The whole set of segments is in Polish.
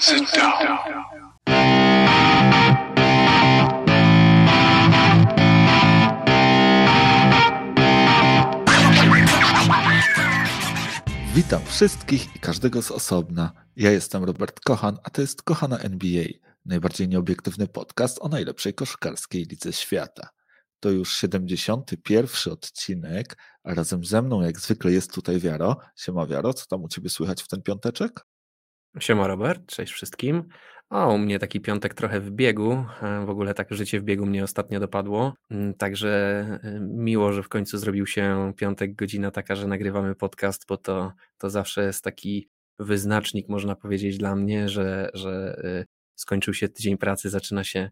Sit down. Witam wszystkich i każdego z osobna. Ja jestem Robert Kochan, a to jest Kochana NBA, najbardziej nieobiektywny podcast o najlepszej koszykarskiej lidze świata. To już 71. odcinek, a razem ze mną jak zwykle jest tutaj Wiaro. Siema Wiaro, co tam u Ciebie słychać w ten piąteczek? Siema Robert, cześć wszystkim. O, u mnie taki piątek trochę w biegu. E, w ogóle tak życie w biegu mnie ostatnio dopadło. Mm, także e, miło, że w końcu zrobił się piątek, godzina taka, że nagrywamy podcast, bo to, to zawsze jest taki wyznacznik, można powiedzieć, dla mnie, że, że e, skończył się tydzień pracy, zaczyna się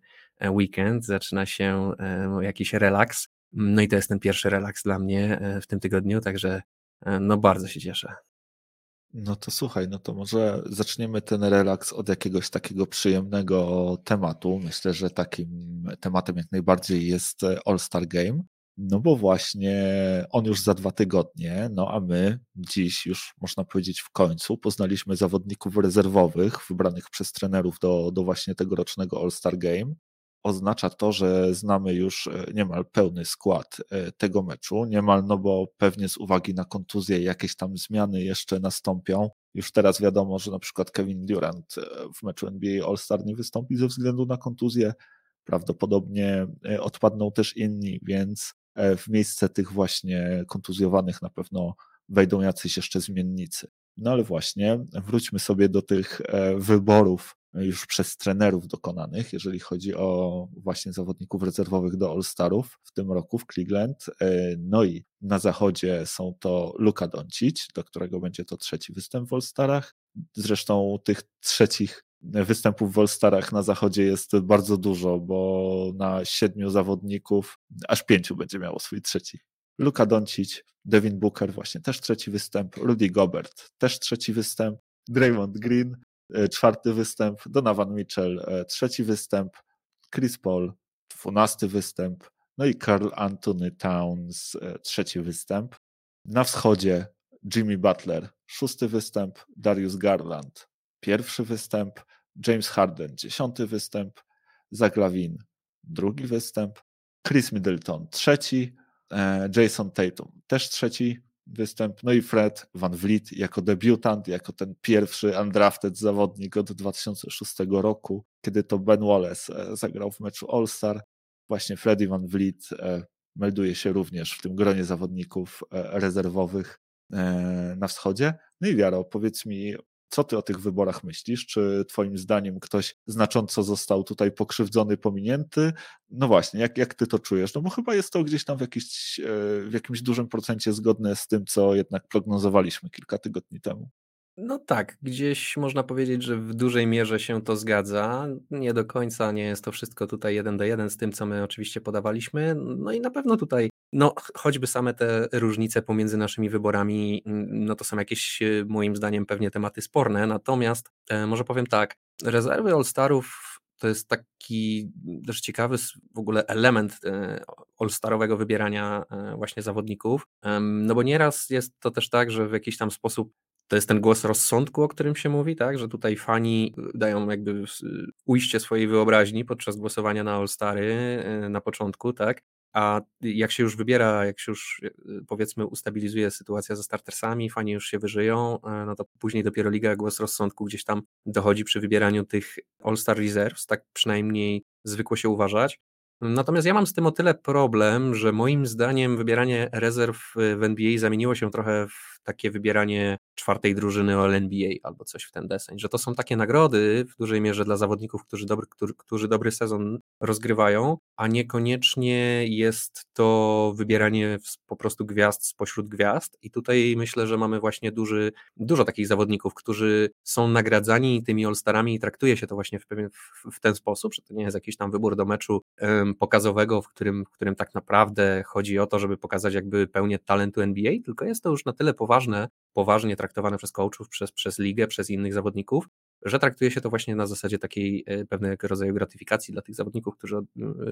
weekend, zaczyna się jakiś relaks. No i to jest ten pierwszy relaks dla mnie w tym tygodniu, także no bardzo się cieszę. No to słuchaj, no to może zaczniemy ten relaks od jakiegoś takiego przyjemnego tematu. Myślę, że takim tematem jak najbardziej jest All-Star Game. No bo właśnie on już za dwa tygodnie, no a my dziś już można powiedzieć w końcu poznaliśmy zawodników rezerwowych wybranych przez trenerów do, do właśnie tegorocznego All-Star Game oznacza to, że znamy już e, niemal pełny skład e, tego meczu. Niemal, no bo pewnie z uwagi na kontuzję jakieś tam zmiany jeszcze nastąpią. Już teraz wiadomo, że na przykład Kevin Durant e, w meczu NBA All-Star nie wystąpi ze względu na kontuzję. Prawdopodobnie odpadną też inni, więc w miejsce tych właśnie kontuzjowanych na pewno wejdą jacyś jeszcze zmiennicy. No ale właśnie, wróćmy sobie do tych wyborów już przez trenerów dokonanych, jeżeli chodzi o właśnie zawodników rezerwowych do All-Starów w tym roku w Cleveland. E, no i na zachodzie są to Luka Doncic, do którego będzie to trzeci występ w All-Starach. Zresztą tych trzecich występów w All-Starach na zachodzie jest bardzo dużo, bo na siedmiu zawodników aż pięciu będzie miało swój trzeci. Luka Doncic, Devin Booker właśnie też trzeci występ, Rudy Gobert też trzeci występ, Draymond Green czwarty występ, Donovan Mitchell e, trzeci występ, Chris Paul dwunasty występ, no i Carl Anthony Towns e, trzeci występ. Na wschodzie Jimmy Butler szósty występ, Darius Garland pierwszy występ, James Harden dziesiąty występ, Zach Lavin drugi występ, Chris Middleton trzeci, Jason Tatum też trzeci występ. No i Fred Van Vliet jako debiutant, jako ten pierwszy undrafted zawodnik od 2006 roku, kiedy to Ben Wallace e, zagrał w meczu All-Star. Właśnie Freddy Van Vliet e, melduje się również w tym gronie zawodników e, rezerwowych na wschodzie. No i Wiaro, powiedz mi, co ty o tych wyborach myślisz? Czy twoim zdaniem ktoś znacząco został tutaj pokrzywdzony, pominięty? No właśnie, jak, jak ty to czujesz? No bo chyba jest to gdzieś tam w, jakiś, e, w jakimś dużym procencie zgodne z tym, co jednak prognozowaliśmy kilka tygodni temu. No tak, gdzieś można powiedzieć, że w dużej mierze się to zgadza. Nie do końca nie jest to wszystko tutaj jeden do jeden z tym, co my oczywiście podawaliśmy. No i na pewno tutaj, no choćby same te różnice pomiędzy naszymi wyborami, no to są jakieś e, moim zdaniem pewnie tematy sporne. Natomiast e, może powiem tak, rezerwy All-Starów to jest taki też ciekawy w ogóle element e, all-starowego wybierania właśnie zawodników, no bo nieraz jest to też tak, że w jakiś tam sposób to jest ten głos rozsądku, o którym się mówi, tak, że tutaj fani dają jakby ujście swojej wyobraźni podczas głosowania na All-Stary na początku, tak, a jak się już wybiera, jak się już e, powiedzmy ustabilizuje sytuacja ze startersami, fani już się wyżyją, e, no to później dopiero Liga Głos Rozsądku gdzieś tam dochodzi przy wybieraniu tych All-Star Reserves, tak przynajmniej zwykło się uważać. Natomiast ja mam z tym o tyle problem, że moim zdaniem wybieranie rezerw w NBA zamieniło się trochę w takie wybieranie czwartej drużyny All NBA albo coś w ten deseń, że to są takie nagrody w dużej mierze dla zawodników, którzy dobry, którzy, dobry sezon rozgrywają, a niekoniecznie jest to wybieranie po prostu gwiazd spośród gwiazd. I tutaj myślę, że mamy właśnie duży, dużo takich zawodników, którzy są nagradzani tymi All-Starami i traktuje się to właśnie w, pewien, w, w ten sposób, że to nie jest jakiś tam wybór do meczu pokazowego, w którym, w którym tak naprawdę chodzi o to, żeby pokazać jakby pełnię talentu NBA, tylko jest to już na tyle poważne, poważnie traktowane przez coachów, przez, przez ligę, przez innych zawodników, że traktuje się to właśnie na zasadzie takiej e, pewnego rodzaju gratyfikacji dla tych zawodników, którzy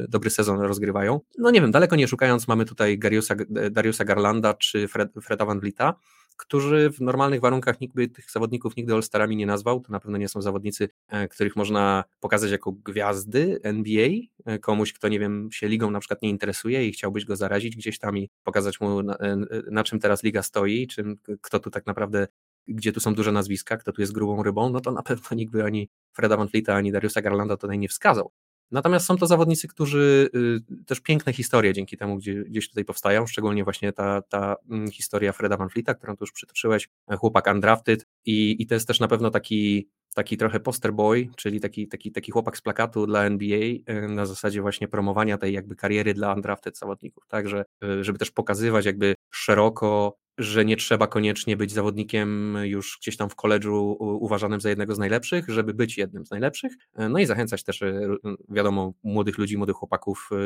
dobry sezon rozgrywają. No nie wiem, daleko nie szukając, mamy tutaj Dariusa, Dariusa Garlanda czy Fred, Freda Van Vlieta, którzy w normalnych warunkach nikt by tych zawodników nigdy All-Starami nie nazwał. To na pewno nie są zawodnicy, e, których można pokazać jako gwiazdy NBA, e, komuś, kto nie wiem, się ligą na przykład nie interesuje i chciałbyś go zarazić gdzieś tam i pokazać mu na, e, na czym teraz liga stoi, czym, kto tu tak naprawdę gdzie tu są duże nazwiska, kto tu jest grubą rybą, no to na pewno nikt by ani Freda Van ani Dariusa Garlanda tutaj nie wskazał. Natomiast są to zawodnicy, którzy y, też piękne historie dzięki temu gdzie, gdzieś tutaj powstają, szczególnie właśnie ta, ta mm, historia Freda Van którą tu już przytoczyłeś, chłopak undrafted i, i to jest też na pewno taki taki trochę poster boy, czyli taki, taki, taki chłopak z plakatu dla NBA y, na zasadzie właśnie promowania tej jakby kariery dla undrafted zawodników, tak, że, y, żeby też pokazywać jakby szeroko że nie trzeba koniecznie być zawodnikiem już gdzieś tam w koledżu uważanym za jednego z najlepszych, żeby być jednym z najlepszych. No i zachęcać też, e, wiadomo, młodych ludzi, młodych chłopaków e,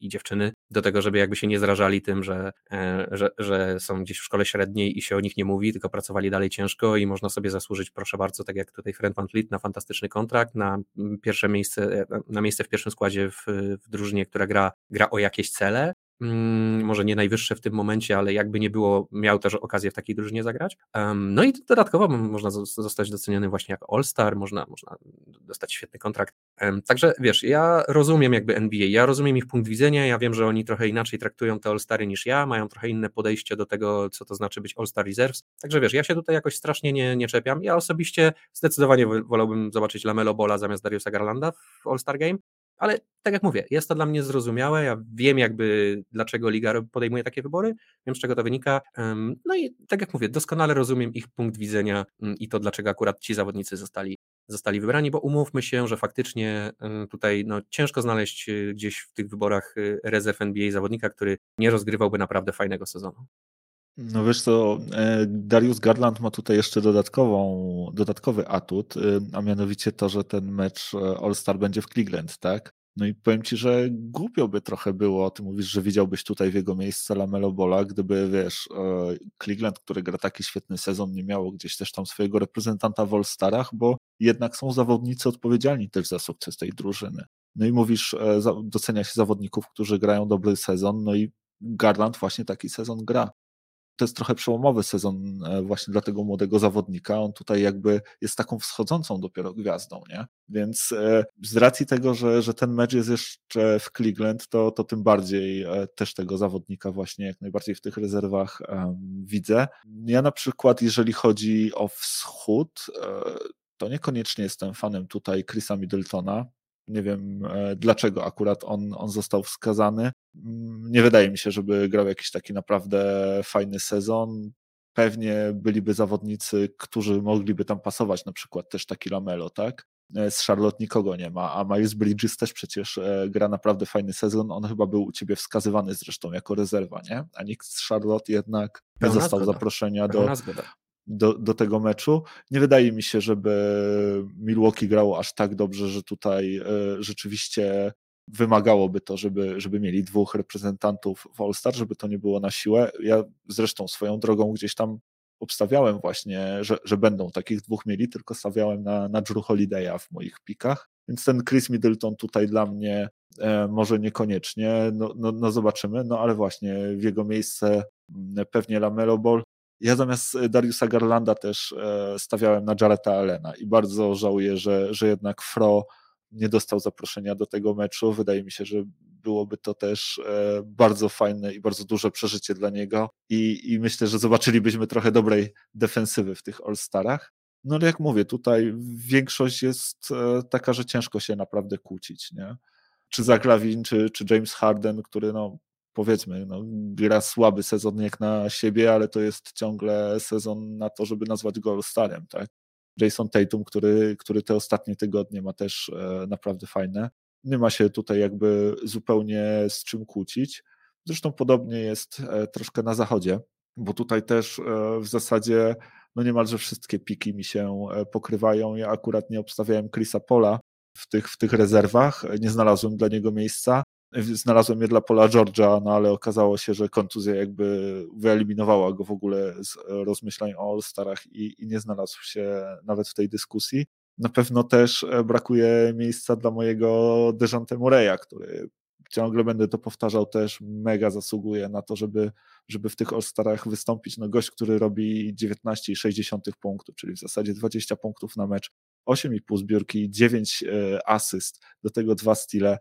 i dziewczyny do tego, żeby jakby się nie zrażali tym, że, e, że, że są gdzieś w szkole średniej i się o nich nie mówi, tylko pracowali dalej ciężko i można sobie zasłużyć, proszę bardzo, tak jak tutaj Fred Van Fleet, na fantastyczny kontrakt, na pierwsze miejsce, na miejsce w pierwszym składzie w, w drużynie, która gra, gra o jakieś cele Mm, może nie najwyższe w tym momencie, ale jakby nie było, miał też okazję w takiej drużynie zagrać. No i dodatkowo można zostać doceniony właśnie jako All-Star, można, można dostać świetny kontrakt. Także wiesz, ja rozumiem jakby NBA, ja rozumiem ich punkt widzenia, ja wiem, że oni trochę inaczej traktują te All-Stary niż ja, mają trochę inne podejście do tego, co to znaczy być All-Star Reserves. Także wiesz, ja się tutaj jakoś strasznie nie, nie czepiam. Ja osobiście zdecydowanie wolałbym zobaczyć Lamelo Bola zamiast Dariusa Garlanda w All-Star Game, ale tak jak mówię, jest to dla mnie zrozumiałe. Ja wiem, jakby dlaczego liga podejmuje takie wybory, wiem, z czego to wynika. No i tak jak mówię, doskonale rozumiem ich punkt widzenia mm, i to, dlaczego akurat ci zawodnicy zostali, zostali wybrani, bo umówmy się, że faktycznie tutaj no, ciężko znaleźć y, gdzieś w tych wyborach y, rezerw NBA zawodnika, który nie rozgrywałby naprawdę fajnego sezonu. No wiesz co, e, Darius Garland ma tutaj jeszcze dodatkową, dodatkowy atut, y, a mianowicie to, że ten mecz e, All-Star będzie w Cleveland, tak? No i powiem ci, że głupio by trochę było, ty mówisz, że widziałbyś tutaj w jego miejsce Lamelo Bola, gdyby, wiesz, e, Cleveland, który gra taki świetny sezon, nie miało gdzieś też tam swojego reprezentanta w All-Starach, bo jednak są zawodnicy odpowiedzialni też za sukces tej drużyny. No i mówisz, docenia się zawodników, którzy grają dobry sezon, no i Garland właśnie taki sezon gra to jest trochę przełomowy sezon e, właśnie dla tego młodego zawodnika. On tutaj jakby jest taką wschodzącą dopiero gwiazdą, nie? Więc e, z racji tego, że, że ten mecz jest jeszcze w Cleveland, to, to tym bardziej e, też tego zawodnika właśnie jak najbardziej w tych rezerwach widzę. Ja na przykład, jeżeli chodzi o wschód, to niekoniecznie jestem fanem tutaj Chrisa Middletona. Nie wiem dlaczego akurat on, on został wskazany. Mm, nie wydaje mi się, żeby grał jakiś taki naprawdę fajny sezon. Pewnie byliby zawodnicy, którzy mogliby tam pasować, na przykład też taki Lamelo, tak? E, z Charlotte nikogo nie ma, a Miles Bridges też przecież e, gra naprawdę fajny sezon. On chyba był u ciebie wskazywany zresztą jako rezerwa, nie? A nikt z Charlotte jednak nie dostał zaproszenia do, do, do tego meczu. Nie wydaje mi się, żeby Milwaukee grało aż tak dobrze, że tutaj e, rzeczywiście wymagałoby to, żeby, żeby mieli dwóch reprezentantów w All-Star, żeby to nie było na siłę. Ja zresztą swoją drogą gdzieś tam obstawiałem właśnie, że, że będą takich dwóch mieli, tylko stawiałem na, na Drew Holiday'a w moich pikach. Więc ten Chris Middleton tutaj dla mnie e, może niekoniecznie, no, no, no, zobaczymy, no ale właśnie w jego miejsce mm, pewnie Lamelo Ball. Ja zamiast Dariusa Garlanda też e, stawiałem na Jareta Allena i bardzo żałuję, że, że jednak Fro nie dostał zaproszenia do tego meczu. Wydaje mi się, że byłoby to też e, bardzo fajne i bardzo duże przeżycie dla niego i, i myślę, że zobaczylibyśmy trochę dobrej defensywy w tych All-Starach. No ale jak mówię, tutaj większość jest e, taka, że ciężko się naprawdę kłócić, nie? Czy Zaglavin, czy, czy James Harden, który no powiedzmy, no, gra słaby sezon jak na siebie, ale to jest ciągle sezon na to, żeby nazwać go All-Starem, tak? Jason Tatum, który, który te ostatnie tygodnie ma też e, naprawdę fajne. Nie ma się tutaj jakby zupełnie z czym kłócić. Zresztą podobnie jest e, troszkę na zachodzie, bo tutaj też e, w zasadzie no niemalże wszystkie piki mi się pokrywają. Ja akurat nie obstawiałem Chrisa Pola w tych, w tych rezerwach, nie znalazłem dla niego miejsca. Znalazłem je dla Pola Georgia, no ale okazało się, że kontuzja jakby wyeliminowała go w ogóle z rozmyślań o All-Starach i, i nie znalazł się nawet w tej dyskusji. na pewno też brakuje miejsca dla mojego Dejante Mureya, który ciągle będę to powtarzał, też mega zasługuje na to, żeby, żeby w tych All-Starach wystąpić. No gość, który robi 19,6 punktów, czyli w zasadzie 20 punktów na mecz, 8,5 zbiórki, 9 e, asyst, do tego dwa stile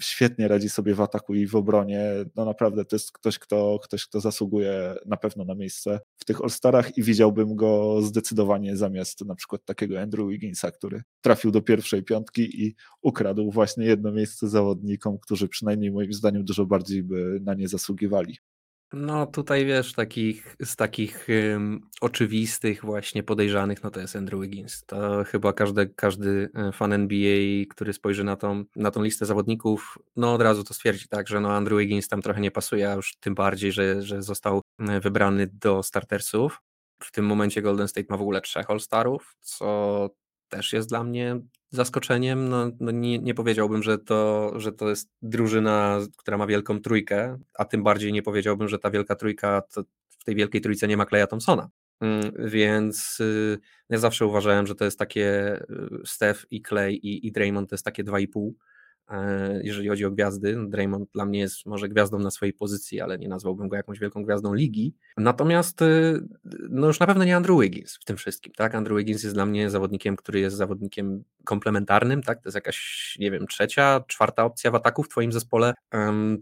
świetnie radzi sobie w ataku i w obronie. No naprawdę to jest ktoś, kto, ktoś, kto zasługuje na pewno na miejsce w tych All-Starach i widziałbym go zdecydowanie zamiast na przykład takiego Andrew Wigginsa, który trafił do pierwszej piątki i ukradł właśnie jedno miejsce zawodnikom, którzy przynajmniej moim zdaniem dużo bardziej by na nie zasługiwali. No tutaj wiesz, takich, z takich um, oczywistych właśnie podejrzanych, no to jest Andrew Wiggins. To chyba każdy, każdy fan NBA, który spojrzy na tą, na tą listę zawodników, no od razu to stwierdzi, tak, że no Andrew Wiggins tam trochę nie pasuje, a już tym bardziej, że, że został e, wybrany do startersów. W tym momencie Golden State ma w ogóle trzech All-Starów, co też jest dla mnie zaskoczeniem. No, no nie, nie, powiedziałbym, że to, że to jest drużyna, która ma wielką trójkę, a tym bardziej nie powiedziałbym, że ta wielka trójka, w tej wielkiej trójce nie ma Kleja Thompsona. Mm, więc y, ja zawsze uważałem, że to jest takie y, Steph i Clay i, i Draymond to jest takie 2,5 E, jeżeli chodzi o gwiazdy. Draymond dla mnie jest może gwiazdą na swojej pozycji, ale nie nazwałbym go jakąś wielką gwiazdą ligi. Natomiast y, no już na pewno nie Andrew Wiggins w tym wszystkim. Tak? Andrew Wiggins jest dla mnie zawodnikiem, który jest zawodnikiem komplementarnym. Tak? To jest jakaś, nie wiem, trzecia, czwarta opcja w ataku w twoim zespole.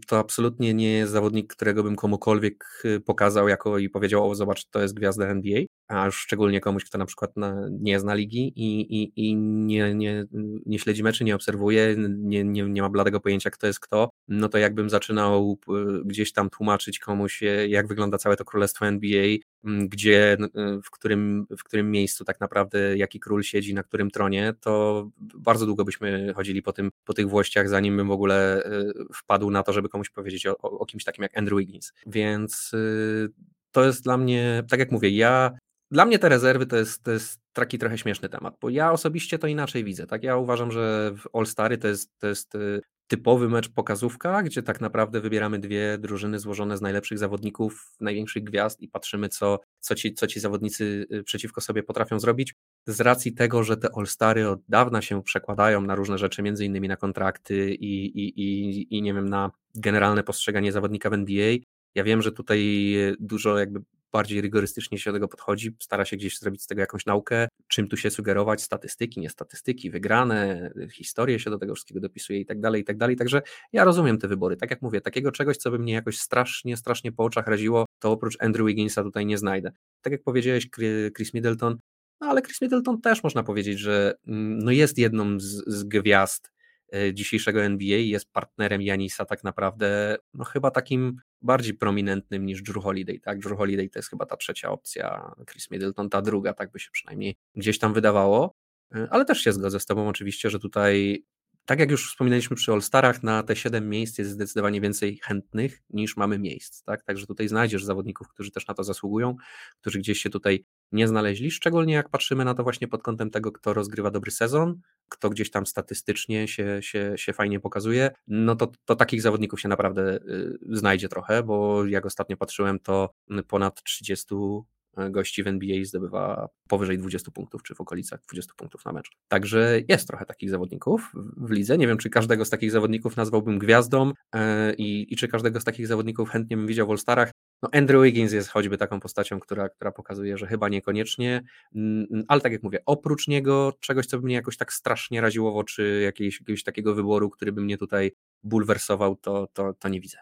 To absolutnie nie jest zawodnik, którego bym komukolwiek y, pokazał jako i powiedział, o zobacz, to jest gwiazda NBA a szczególnie komuś, kto na przykład nie zna ligi i, i, i nie, nie, nie śledzi meczy, nie obserwuje, nie, nie, nie ma bladego pojęcia, kto jest kto, no to jakbym zaczynał gdzieś tam tłumaczyć komuś, y, jak wygląda całe to królestwo NBA, gdzie, y, w którym, w którym miejscu tak naprawdę jaki król siedzi, na którym tronie, to bardzo długo byśmy chodzili po, tym, po tych włościach, zanim bym w ogóle wpadł na to, żeby komuś powiedzieć o, o kimś takim jak Andrew Wiggins. Więc to jest dla mnie, tak jak mówię, ja dla mnie te rezerwy to jest, to jest taki trochę śmieszny temat, bo ja osobiście to inaczej widzę. Tak? Ja uważam, że All-Stary to jest, to jest y, typowy mecz pokazówka, gdzie tak naprawdę wybieramy dwie drużyny złożone z najlepszych zawodników, największych gwiazd i patrzymy, co, co, ci, co ci zawodnicy y, przeciwko sobie potrafią zrobić. Z racji tego, że te All-Stary od dawna się przekładają na różne rzeczy, między innymi na kontrakty i, i, i, i nie wiem, na generalne postrzeganie zawodnika w NBA, ja wiem, że tutaj dużo jakby bardziej rygorystycznie się do tego podchodzi, stara się gdzieś zrobić z tego jakąś naukę, czym tu się sugerować, statystyki, nie statystyki, wygrane, historię się do tego wszystkiego dopisuje i tak dalej, i tak dalej. Także ja rozumiem te wybory. Tak jak mówię, takiego czegoś, co by mnie jakoś strasznie, strasznie po oczach raziło, to oprócz Andrew Wigginsa tutaj nie znajdę. Tak jak powiedziałeś, Chris Middleton, no ale Chris Middleton też można powiedzieć, że mm, no jest jedną z, z gwiazd dzisiejszego NBA jest partnerem Janisa tak naprawdę, no chyba takim bardziej prominentnym niż Drew Holiday, tak? Drew Holiday to jest chyba ta trzecia opcja, Chris Middleton ta druga, tak by się przynajmniej gdzieś tam wydawało, e, ale też się zgodzę z tobą oczywiście, że tutaj tak jak już wspominaliśmy przy All-Starach, na te 7 miejsc jest zdecydowanie więcej chętnych niż mamy miejsc. Tak? Także tutaj znajdziesz zawodników, którzy też na to zasługują, którzy gdzieś się tutaj nie znaleźli, szczególnie jak patrzymy na to właśnie pod kątem tego, kto rozgrywa dobry sezon, kto gdzieś tam statystycznie się, się, się fajnie pokazuje, no to, to takich zawodników się naprawdę y, znajdzie trochę, bo jak ostatnio patrzyłem, to ponad 30 E, gości w NBA zdobywa powyżej 20 punktów, czy w okolicach 20 punktów na mecz. Także jest trochę takich zawodników w lidze. Nie wiem, czy każdego z takich zawodników nazwałbym gwiazdą e, i, i czy każdego z takich zawodników chętnie bym widział w All-Starach. No Andrew Wiggins jest choćby taką postacią, która, która pokazuje, że chyba niekoniecznie, ale tak jak mówię, oprócz niego czegoś, co by mnie jakoś tak strasznie raziło w oczy, jakiegoś, jakiegoś takiego wyboru, który by mnie tutaj bulwersował, to, to, to nie widzę.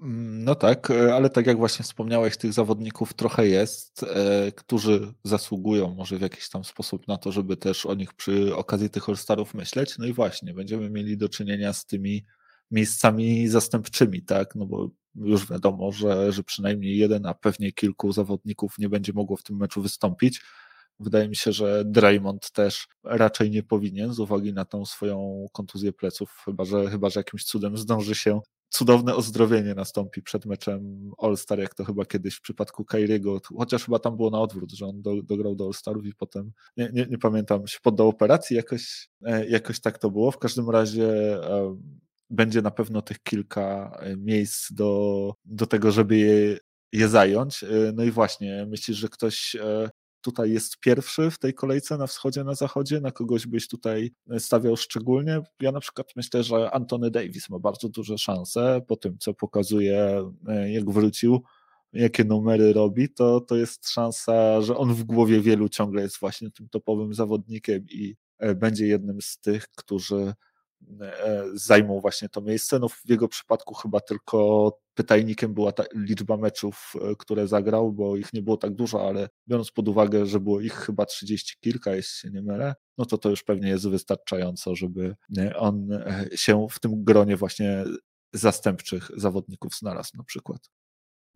Mm, no tak, e, ale tak jak właśnie wspomniałeś, tych zawodników trochę jest, e, którzy zasługują może w jakiś tam sposób na to, żeby też o nich przy okazji tych All-Starów myśleć. No i właśnie, będziemy mieli do czynienia z tymi miejscami zastępczymi, tak? No bo już wiadomo, że, że przynajmniej jeden, a pewnie kilku zawodników nie będzie mogło w tym meczu wystąpić. Wydaje mi się, że Draymond też raczej nie powinien z uwagi na tą swoją kontuzję pleców, chyba że, chyba, że jakimś cudem zdąży się cudowne ozdrowienie nastąpi przed meczem All-Star, jak to chyba kiedyś w przypadku Kairiego, chociaż chyba tam było na odwrót, że on do, dograł do All-Starów i potem, nie, nie, nie, pamiętam, się poddał operacji, jakoś, e, jakoś tak to było. W każdym razie będzie na pewno tych kilka e, miejsc do, do tego, żeby je, je zająć. E, no i właśnie, myślisz, że ktoś tutaj jest pierwszy w tej kolejce na wschodzie, na zachodzie, na kogoś byś tutaj stawiał szczególnie? Ja na przykład myślę, że Antony Davis ma bardzo duże szanse po tym, co pokazuje, e, jak wrócił, jakie numery robi, to, to jest szansa, że on w głowie wielu ciągle jest właśnie tym topowym zawodnikiem i e, będzie jednym z tych, którzy E, zajmą właśnie to miejsce. No w jego przypadku chyba tylko pytajnikiem była ta liczba meczów, e, które zagrał, bo ich nie było tak dużo, ale biorąc pod uwagę, że było ich chyba 30 kilka, jeśli się nie mylę, no to to już pewnie jest wystarczająco, żeby e, on się w tym gronie właśnie zastępczych zawodników znalazł na przykład.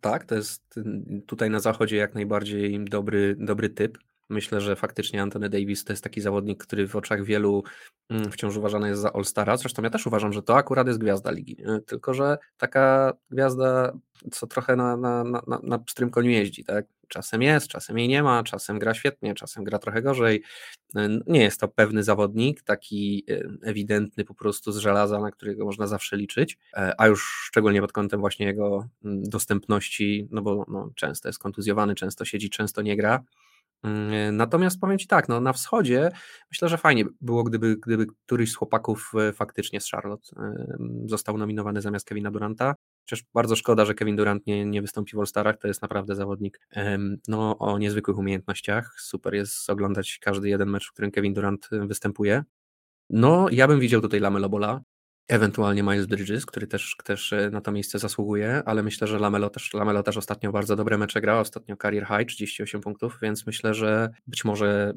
Tak, to jest tutaj na zachodzie jak najbardziej dobry, dobry typ. Myślę, że faktycznie Anthony Davis to jest taki zawodnik, który w oczach wielu mm, wciąż uważany jest za All-Stara. Zresztą ja też uważam, że to akurat jest gwiazda ligi. Tylko, że taka gwiazda, co trochę na, na, na, na pstrym koniu jeździ, tak? Czasem jest, czasem jej nie ma, czasem gra świetnie, czasem gra trochę gorzej. Nie jest to pewny zawodnik, taki ewidentny po prostu z żelaza, na którego można zawsze liczyć, e, a już szczególnie pod kątem właśnie jego mm, dostępności, no bo no, często jest kontuzjowany, często siedzi, często nie gra. Mm, natomiast powiem Ci tak, no, na wschodzie myślę, że fajnie było, gdyby, gdyby któryś z chłopaków e, faktycznie z Charlotte został nominowany zamiast Kevina Duranta. Przecież bardzo szkoda, że Kevin Durant nie, nie wystąpi w All-Starach, to jest naprawdę zawodnik no, o niezwykłych umiejętnościach. Super jest oglądać każdy jeden mecz, w którym Kevin Durant e, występuje. No, ja bym widział tutaj Lamelo Bola, Ewentualnie Miles Bridges, który też, też e, na to miejsce zasługuje, ale myślę, że Lamelo też, Lamelo też ostatnio bardzo dobre mecze grał, ostatnio career high 38 punktów, więc myślę, że być może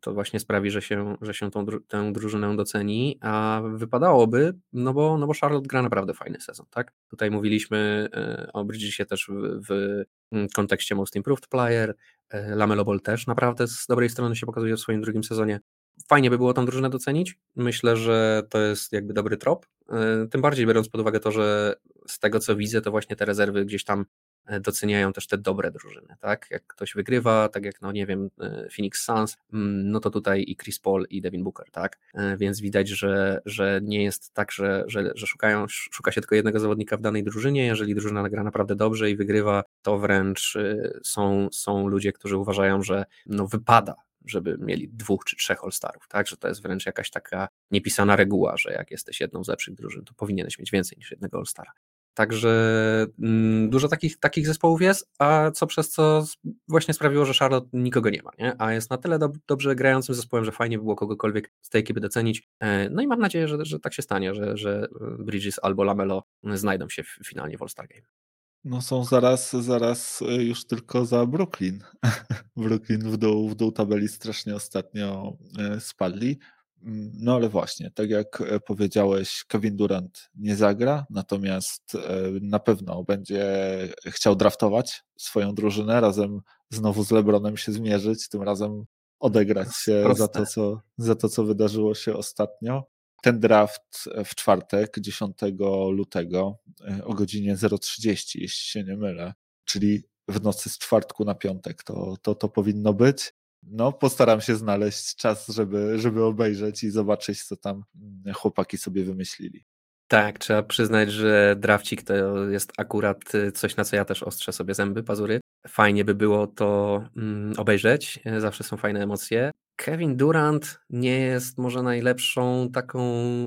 to właśnie sprawi, że się, że się tą, tę drużynę doceni, a wypadałoby, no bo, no bo Charlotte gra naprawdę fajny sezon, tak? Tutaj mówiliśmy e, o Bridgesie też w, w kontekście Most Improved Player, e, Lamelo Ball też naprawdę z dobrej strony się pokazuje w swoim drugim sezonie fajnie by było tą drużynę docenić. Myślę, że to jest jakby dobry trop. E, tym bardziej biorąc pod uwagę to, że z tego co widzę, to właśnie te rezerwy gdzieś tam e, doceniają też te dobre drużyny, tak? Jak ktoś wygrywa, tak jak, no nie wiem, e, Phoenix Suns, mm, no to tutaj i Chris Paul i Devin Booker, tak? Więc widać, że, że nie jest tak, że, że, że szukają, szuka się tylko jednego zawodnika w danej drużynie. Jeżeli drużyna gra naprawdę dobrze i wygrywa, to wręcz są, są ludzie, którzy uważają, że no wypada żeby mieli dwóch czy trzech All-Starów, tak? Że to jest wręcz jakaś taka niepisana reguła, że jak jesteś jedną z lepszych drużyn, to powinieneś mieć więcej niż jednego All-Stara. Także mm, dużo takich, takich zespołów jest, a co przez co właśnie sprawiło, że Charlotte nikogo nie ma, nie? a jest na tyle do, dobrze grającym zespołem, że fajnie by było kogokolwiek z tej ekipy docenić. E, no i mam nadzieję, że, że tak się stanie, że, że Bridges albo Lamelo znajdą się finalnie w All-Star Game. No są zaraz, zaraz y, już tylko za Brooklyn. Brooklyn w dół, w dół tabeli strasznie ostatnio y, spadli. Mm, no ale właśnie, tak jak e, powiedziałeś, Kevin Durant nie zagra, natomiast e, na pewno będzie chciał draftować swoją drużynę, razem znowu z LeBronem się zmierzyć, tym razem odegrać się za to, co, za to, co wydarzyło się ostatnio ten draft w czwartek, 10 lutego e, o godzinie 0.30, jeśli się nie mylę, czyli w nocy z czwartku na piątek to, to, to powinno być. No, postaram się znaleźć czas, żeby, żeby obejrzeć i zobaczyć, co tam mm, chłopaki sobie wymyślili. Tak, trzeba przyznać, że drafcik to jest akurat y, coś, na co ja też ostrzę sobie zęby, pazury. Fajnie by było to mm, obejrzeć, zawsze są fajne emocje. Kevin Durant nie jest może najlepszą taką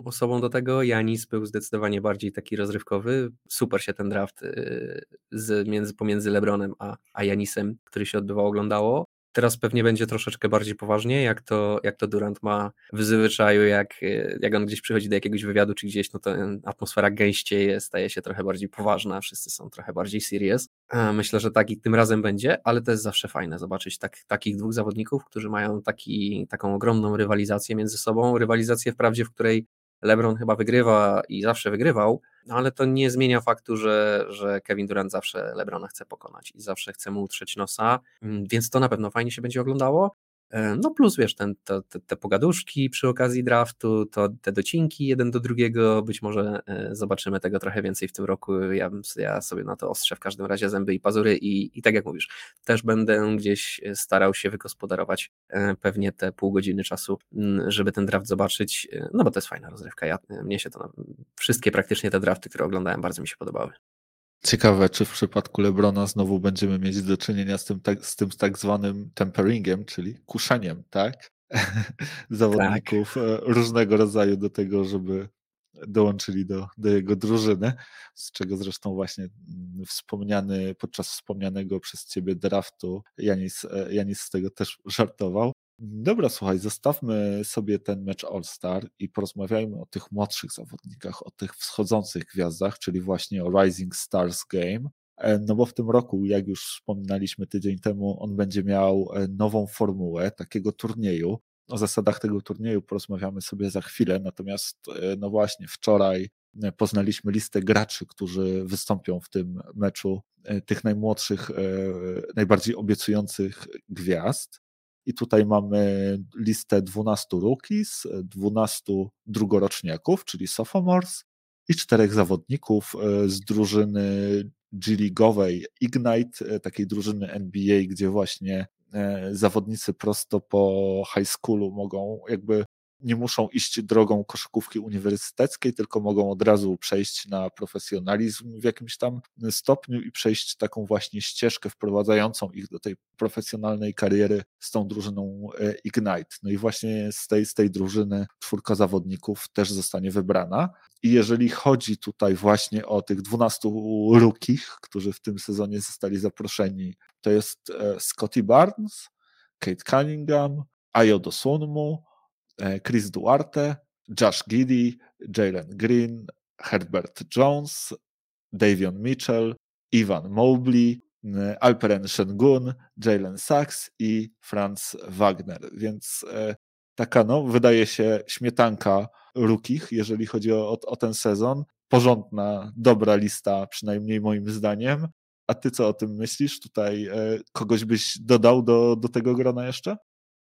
osobą do tego. Janis był zdecydowanie bardziej taki rozrywkowy. Super się ten draft y, z, między, pomiędzy LeBronem a, a Janisem, który się odbywał, oglądało. Teraz pewnie będzie troszeczkę bardziej poważnie, jak to, jak to Durant ma w zwyczaju, jak, jak on gdzieś przychodzi do jakiegoś wywiadu czy gdzieś, no to atmosfera gęścieje, staje się trochę bardziej poważna, wszyscy są trochę bardziej serious. Myślę, że tak i tym razem będzie, ale to jest zawsze fajne zobaczyć tak, takich dwóch zawodników, którzy mają taki, taką ogromną rywalizację między sobą. Rywalizację wprawdzie, w której LeBron chyba wygrywa i zawsze wygrywał, no ale to nie zmienia faktu, że, że Kevin Durant zawsze LeBrona chce pokonać i zawsze chce mu utrzeć nosa, mm, więc to na pewno fajnie się będzie oglądało. E, no plus wiesz, ten, to, te, te pogaduszki przy okazji draftu, to te docinki jeden do drugiego, być może e, zobaczymy tego trochę więcej w tym roku. Ja, ja sobie na to ostrzę w każdym razie zęby i pazury i, i tak jak mówisz, też będę gdzieś starał się wygospodarować e, pewnie te pół godziny czasu, żeby ten draft zobaczyć, no bo to jest fajna rozrywka. Ja, mnie się to, wszystkie praktycznie te drafty, które oglądałem, bardzo mi się podobały. Ciekawe, czy w przypadku Lebrona znowu będziemy mieć do czynienia z tym tak, z tym tak zwanym temperingiem, czyli kuszeniem, tak? Zawodników tak. różnego rodzaju do tego, żeby dołączyli do, do jego drużyny, z czego zresztą właśnie mm, wspomniany, podczas wspomnianego przez ciebie draftu Janis, e, Janis z tego też żartował. Dobra, słuchaj, zostawmy sobie ten mecz All-Star i porozmawiajmy o tych młodszych zawodnikach, o tych wschodzących gwiazdach, czyli właśnie o Rising Stars Game. E, no bo w tym roku, jak już wspominaliśmy tydzień temu, on będzie miał e, nową formułę takiego turnieju. O zasadach tego turnieju porozmawiamy sobie za chwilę, natomiast e, no właśnie wczoraj poznaliśmy listę graczy, którzy wystąpią w tym meczu, tych najmłodszych, najbardziej obiecujących gwiazd. I tutaj mamy listę 12 rookies, 12 drugoroczniaków, czyli sophomores i czterech zawodników e, z drużyny G-League'owej Ignite, e, takiej drużyny NBA, gdzie właśnie e, zawodnicy prosto po high schoolu mogą jakby nie muszą iść drogą koszykówki uniwersyteckiej, tylko mogą od razu przejść na profesjonalizm w jakimś tam stopniu i przejść taką właśnie ścieżkę wprowadzającą ich do tej profesjonalnej kariery z tą drużyną e, Ignite. No i właśnie z tej, z tej drużyny czwórka zawodników też zostanie wybrana. I jeżeli chodzi tutaj właśnie o tych 12 rukich, którzy w tym sezonie zostali zaproszeni, to jest e, Scotty Barnes, Kate Cunningham, Ayo Dosunmu, Chris Duarte, Josh Giddy, Jalen Green, Herbert Jones, Davion Mitchell, Ivan Mobley, Alperen Shengun, Jalen Sachs i Franz Wagner. Więc e, taka, no, wydaje się, śmietanka rukich, jeżeli chodzi o, o, ten sezon. Porządna, dobra lista, przynajmniej moim zdaniem. A ty co o tym myślisz? Tutaj e, kogoś byś dodał do, do tego grona jeszcze?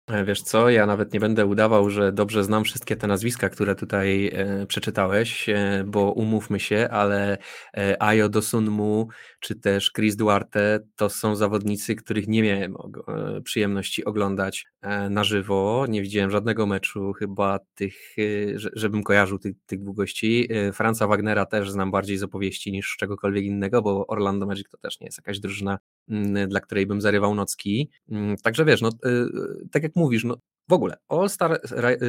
E, wiesz co, ja nawet nie będę udawał, że dobrze znam wszystkie te nazwiska, które tutaj e, przeczytałeś, e, bo umówmy się, ale Ayo Dosunmu czy też Chris Duarte to są zawodnicy, których nie miałem e, przyjemności oglądać e, na żywo. Nie widziałem żadnego meczu chyba tych, żebym kojarzył tych, tych dwóch gości. Franza Wagnera też znam bardziej z opowieści niż czegokolwiek innego, bo Orlando Magic to też nie jest jakaś drużyna, mm, dla której bym zarywał nocki. Mm, także wiesz, no, tak jak mówisz, no, w ogóle All Star,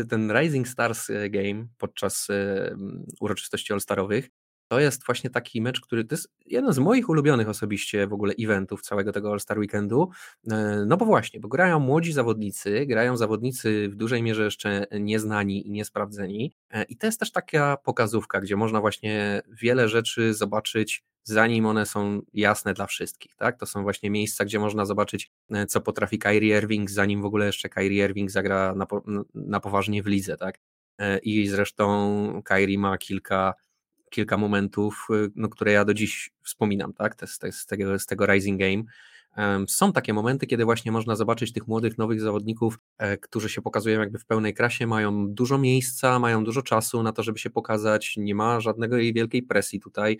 ten Rising Stars e, Game podczas e, uroczystości All-Starowych to jest właśnie taki mecz, który to jest jeden z moich ulubionych osobiście w ogóle eventów całego tego All-Star Weekendu. E, no bo właśnie, bo grają młodzi zawodnicy, grają zawodnicy w dużej mierze jeszcze nieznani i niesprawdzeni. I to jest też taka pokazówka, gdzie można właśnie wiele rzeczy zobaczyć zanim one są jasne dla wszystkich. Tak? To są właśnie miejsca, gdzie można zobaczyć, e, co potrafi Kyrie Irving, zanim w ogóle jeszcze Kyrie Irving zagra na, na poważnie w lidze. Tak? E, I zresztą Kyrie ma kilka, kilka momentów, e, no, które ja do dziś wspominam, tak? z, z, tego, z tego Rising Game. Są takie momenty, kiedy właśnie można zobaczyć tych młodych, nowych zawodników, którzy się pokazują jakby w pełnej krasie, mają dużo miejsca, mają dużo czasu na to, żeby się pokazać, nie ma żadnego wielkiej presji tutaj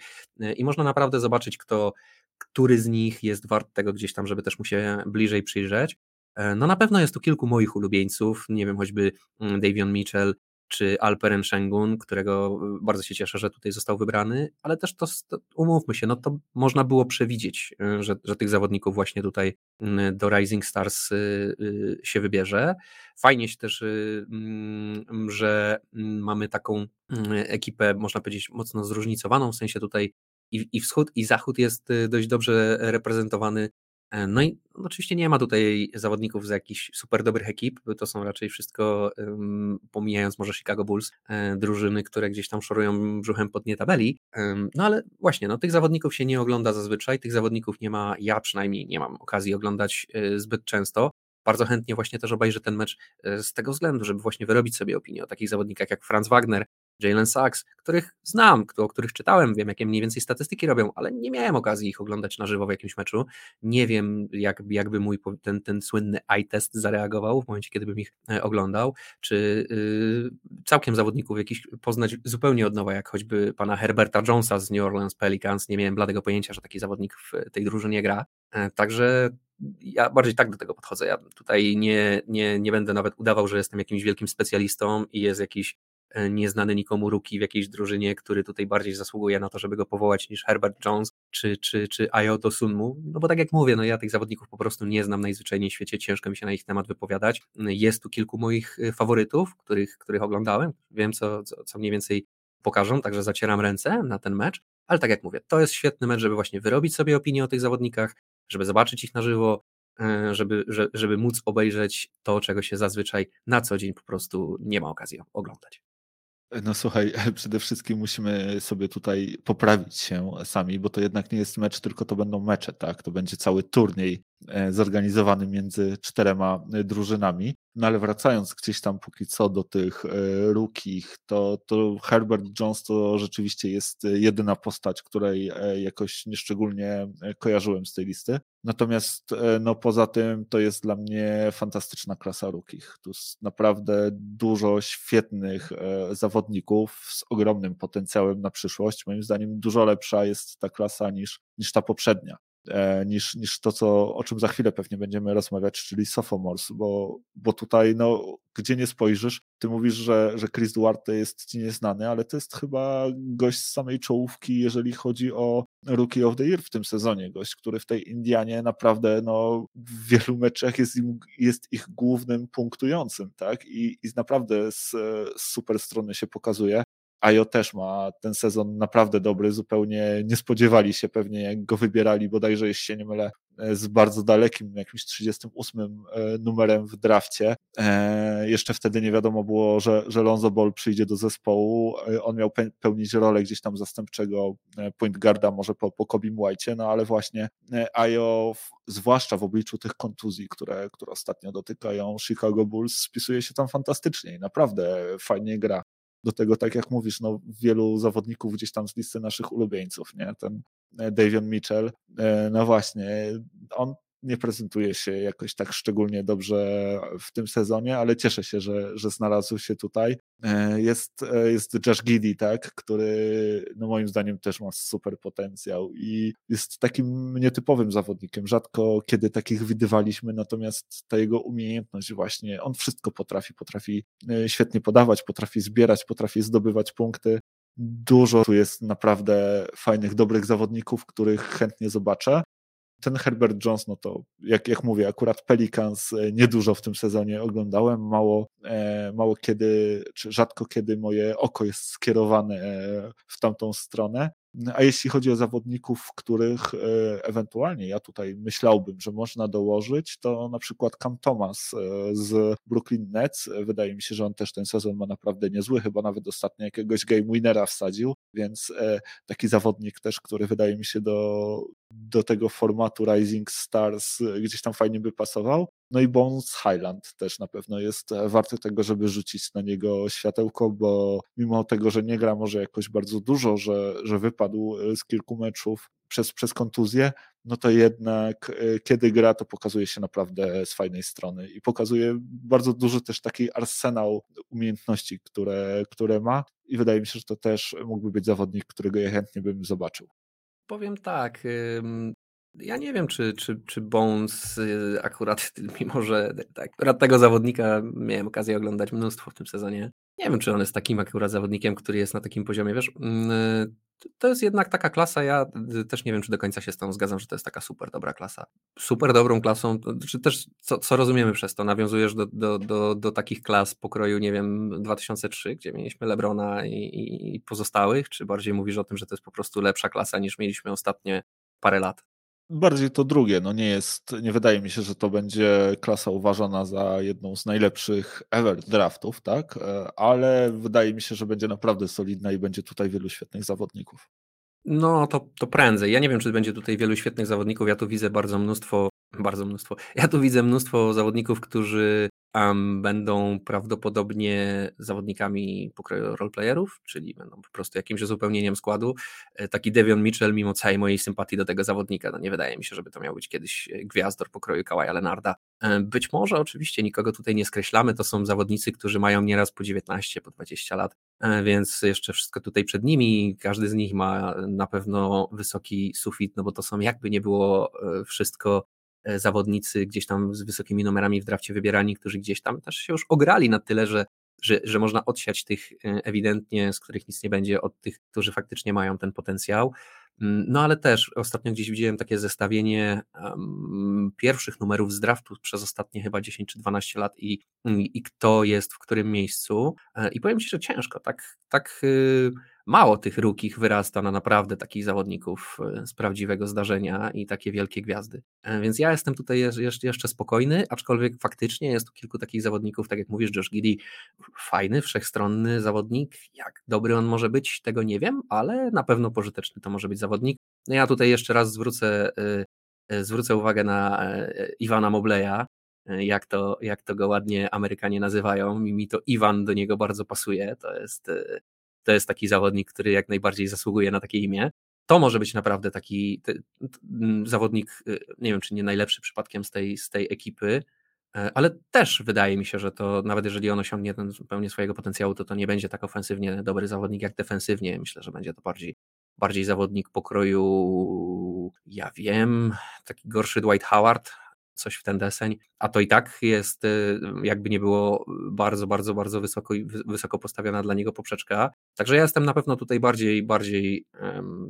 i można naprawdę zobaczyć, kto, który z nich jest wart tego gdzieś tam, żeby też mu się bliżej przyjrzeć. E, no na pewno jest tu kilku moich ulubieńców, nie wiem, choćby mm, Davion Mitchell, czy Alperen Shengun, którego y, bardzo się cieszę, że tutaj został wybrany, ale też to, umówmy się, no to można było przewidzieć, y, że, że tych zawodników właśnie tutaj mm, do Rising Stars y, się wybierze. Fajnie się też, mm, że mm, mamy taką ekipę, można powiedzieć, mocno zróżnicowaną, w sensie tutaj i, i wschód, i zachód jest dość dobrze reprezentowany no i oczywiście nie ma tutaj zawodników z jakichś super dobrych ekip, to są raczej wszystko, pomijając może Chicago Bulls, e, drużyny, które gdzieś tam szorują brzuchem pod dnie tabeli. No ale właśnie, no, tych zawodników się nie ogląda zazwyczaj, tych zawodników nie ma, ja przynajmniej nie mam okazji oglądać e, zbyt często. Bardzo chętnie właśnie też obejrzę ten mecz z tego względu, żeby właśnie wyrobić sobie opinię o takich zawodnikach jak Franz Wagner, Jalen Sachs, których znam, o których czytałem, wiem jakie mniej więcej statystyki robią, ale nie miałem okazji ich oglądać na żywo w jakimś meczu. Nie wiem, jak, jakby mój ten, ten słynny eye test zareagował w momencie, kiedy bym ich e, oglądał, czy yy, całkiem zawodników jakiś poznać zupełnie od nowa, jak choćby pana Herberta Jonesa z New Orleans Pelicans. Nie miałem bladego pojęcia, że taki zawodnik w tej drużynie gra. E, także ja bardziej tak do tego podchodzę. Ja tutaj nie, nie, nie będę nawet udawał, że jestem jakimś wielkim specjalistą i jest jakiś nieznany nikomu ruki w jakiejś drużynie, który tutaj bardziej zasługuje na to, żeby go powołać niż Herbert Jones czy, czy, czy Ayoto Sunmu. No bo tak jak mówię, no ja tych zawodników po prostu nie znam najzwyczajniej w świecie, ciężko mi się na ich temat wypowiadać. Jest tu kilku moich e, faworytów, których, których oglądałem, wiem co, co, co mniej więcej pokażą, także zacieram ręce na ten mecz, ale tak jak mówię, to jest świetny mecz, żeby właśnie wyrobić sobie opinię o tych zawodnikach, żeby zobaczyć ich na żywo, e, żeby, żeby móc obejrzeć to, czego się zazwyczaj na co dzień po prostu nie ma okazji oglądać. No słuchaj, przede wszystkim musimy sobie tutaj poprawić się sami, bo to jednak nie jest mecz, tylko to będą mecze, tak? To będzie cały turniej zorganizowany między czterema e, drużynami. No ale wracając gdzieś tam póki co do tych e, rukich, to, to Herbert Jones to rzeczywiście jest jedyna postać, której jakoś nieszczególnie kojarzyłem z tej listy. Natomiast no poza tym to jest dla mnie fantastyczna klasa rukich. Tu jest naprawdę dużo świetnych zawodników z ogromnym potencjałem na przyszłość. Moim zdaniem dużo lepsza jest ta klasa niż, niż ta poprzednia. E, niż, niż to, co, o czym za chwilę pewnie będziemy rozmawiać, czyli sophomores, bo, bo tutaj, no, gdzie nie spojrzysz, ty mówisz, że, że Chris Duarte jest ci nieznany, ale to jest chyba gość z samej czołówki, jeżeli chodzi o Rookie of the Year w tym sezonie, gość, który w tej Indianie naprawdę, no, w wielu meczach jest, im, jest ich głównym punktującym, tak, i, i naprawdę z, z super strony się pokazuje. Ajo też ma ten sezon naprawdę dobry, zupełnie nie spodziewali się pewnie, jak go wybierali, bodajże jeśli się nie mylę, e, z bardzo dalekim, jakimś 38 e, numerem w drafcie. E, jeszcze wtedy nie wiadomo było, że, że Lonzo Ball przyjdzie do zespołu. On miał pełnić rolę gdzieś tam zastępczego point guarda, może po, po Kobim White, no ale właśnie Ajo, zwłaszcza w obliczu tych kontuzji, które, które ostatnio dotykają Chicago Bulls, spisuje się tam fantastycznie i naprawdę fajnie gra do tego, tak jak mówisz, no, wielu zawodników gdzieś tam z listy naszych ulubieńców, nie? Ten e, Davion Mitchell, e, no właśnie, on nie prezentuje się jakoś tak szczególnie dobrze w tym sezonie, ale cieszę się, że, że znalazł się tutaj. E, jest, e, jest Josh Giddy, tak, który no moim zdaniem też ma super potencjał i jest takim nietypowym zawodnikiem. Rzadko kiedy takich widywaliśmy, natomiast ta jego umiejętność właśnie, on wszystko potrafi, potrafi e, świetnie podawać, potrafi zbierać, potrafi zdobywać punkty. Dużo tu jest naprawdę fajnych, dobrych zawodników, których chętnie zobaczę ten Herbert Jones, no to jak, jak mówię, akurat Pelicans e, niedużo w tym sezonie oglądałem, mało, e, mało kiedy, czy rzadko kiedy moje oko jest skierowane e, w tamtą stronę. A jeśli chodzi o zawodników, których ewentualnie ja tutaj myślałbym, że można dołożyć, to na przykład Cam Thomas z Brooklyn Nets. Wydaje mi się, że on też ten sezon ma naprawdę niezły, chyba nawet ostatnio jakiegoś game winnera wsadził, więc taki zawodnik też, który wydaje mi się do, do tego formatu Rising Stars e, gdzieś tam fajnie by pasował. No i Bones Highland też na pewno jest e, warty tego, żeby rzucić na niego światełko, bo mimo tego, że nie gra może jakoś bardzo dużo, że, że wypadł e, z kilku meczów przez, przez kontuzję, no to jednak kiedy gra, to pokazuje się naprawdę z fajnej strony i pokazuje bardzo duży też taki arsenał umiejętności, które, które ma i wydaje mi się, że to też mógłby być zawodnik, którego ja chętnie bym zobaczył powiem tak. Ja nie wiem, czy, czy, czy Bones y, akurat, mimo że tak, akurat tego zawodnika miałem okazję oglądać mnóstwo w tym sezonie. Nie wiem, czy on jest takim akurat zawodnikiem, który jest na takim poziomie. Wiesz, mm, to jest jednak taka klasa, ja też nie wiem, czy do końca się z tą zgadzam, że to jest taka super dobra klasa. Super dobrą klasą, czy też co, co rozumiemy przez to? Nawiązujesz do, do, do, do, takich klas pokroju, nie wiem, 2003, gdzie mieliśmy Lebrona i, i pozostałych, czy bardziej mówisz o tym, że to jest po prostu lepsza klasa niż mieliśmy ostatnie parę lat? Bardziej to drugie, no nie jest, nie wydaje mi się, że to będzie klasa uważana za jedną z najlepszych ever draftów, tak, e, ale wydaje mi się, że będzie naprawdę solidna i będzie tutaj wielu świetnych zawodników. No to, to prędzej. Ja nie wiem, czy będzie tutaj wielu świetnych zawodników. Ja tu widzę bardzo mnóstwo, bardzo mnóstwo. Ja tu widzę mnóstwo zawodników, którzy um, będą prawdopodobnie zawodnikami pokroju roleplayerów, czyli będą po prostu jakimś uzupełnieniem składu. E, taki Devion Mitchell, mimo całej mojej sympatii do tego zawodnika, no nie wydaje mi się, żeby to miał być kiedyś e, gwiazdor pokroju Kawaja Lenarda. E, być może oczywiście nikogo tutaj nie skreślamy, to są zawodnicy, którzy mają nieraz po 19, po 20 lat, więc jeszcze wszystko tutaj przed nimi, każdy z nich ma na pewno wysoki sufit, no bo to są jakby nie było wszystko zawodnicy gdzieś tam z wysokimi numerami w drafcie wybierani, którzy gdzieś tam też się już ograli na tyle, że że, że można odsiać tych ewidentnie, z których nic nie będzie, od tych, którzy faktycznie mają ten potencjał. Mm, no ale też ostatnio gdzieś widziałem takie zestawienie um, pierwszych numerów z draftu przez ostatnie chyba 10 czy 12 lat i, i kto jest w którym miejscu. E, I powiem Ci, że ciężko. Tak, tak y, mało tych rukich wyrasta na naprawdę takich zawodników y, z prawdziwego zdarzenia i takie wielkie gwiazdy. E, więc ja jestem tutaj jeszcze spokojny, aczkolwiek faktycznie jest tu kilku takich zawodników, tak jak mówisz, Josh Giddy, fajny, wszechstronny zawodnik. Jak dobry on może być, tego nie wiem, ale na pewno pożyteczny to może być zawodnik. No ja tutaj jeszcze raz zwrócę, y, zwrócę uwagę na e, Iwana Mobleya, jak to, jak to go ładnie Amerykanie nazywają. Mi to Iwan do niego bardzo pasuje. To jest to jest taki zawodnik, który jak najbardziej zasługuje na takie imię. To może być naprawdę taki t, t, zawodnik, y, nie wiem czy nie najlepszy przypadkiem z tej, z tej ekipy, e, ale też wydaje mi się, że to nawet jeżeli on osiągnie ten swojego potencjału, to to nie będzie tak ofensywnie dobry zawodnik jak defensywnie. Myślę, że będzie to bardziej, bardziej zawodnik pokroju, ja wiem, taki gorszy Dwight Howard, coś w ten deseń, a to i tak jest, y, jakby nie było, bardzo, bardzo, bardzo wysoko, wysoko postawiona dla niego poprzeczka. Także ja jestem na pewno tutaj bardziej, bardziej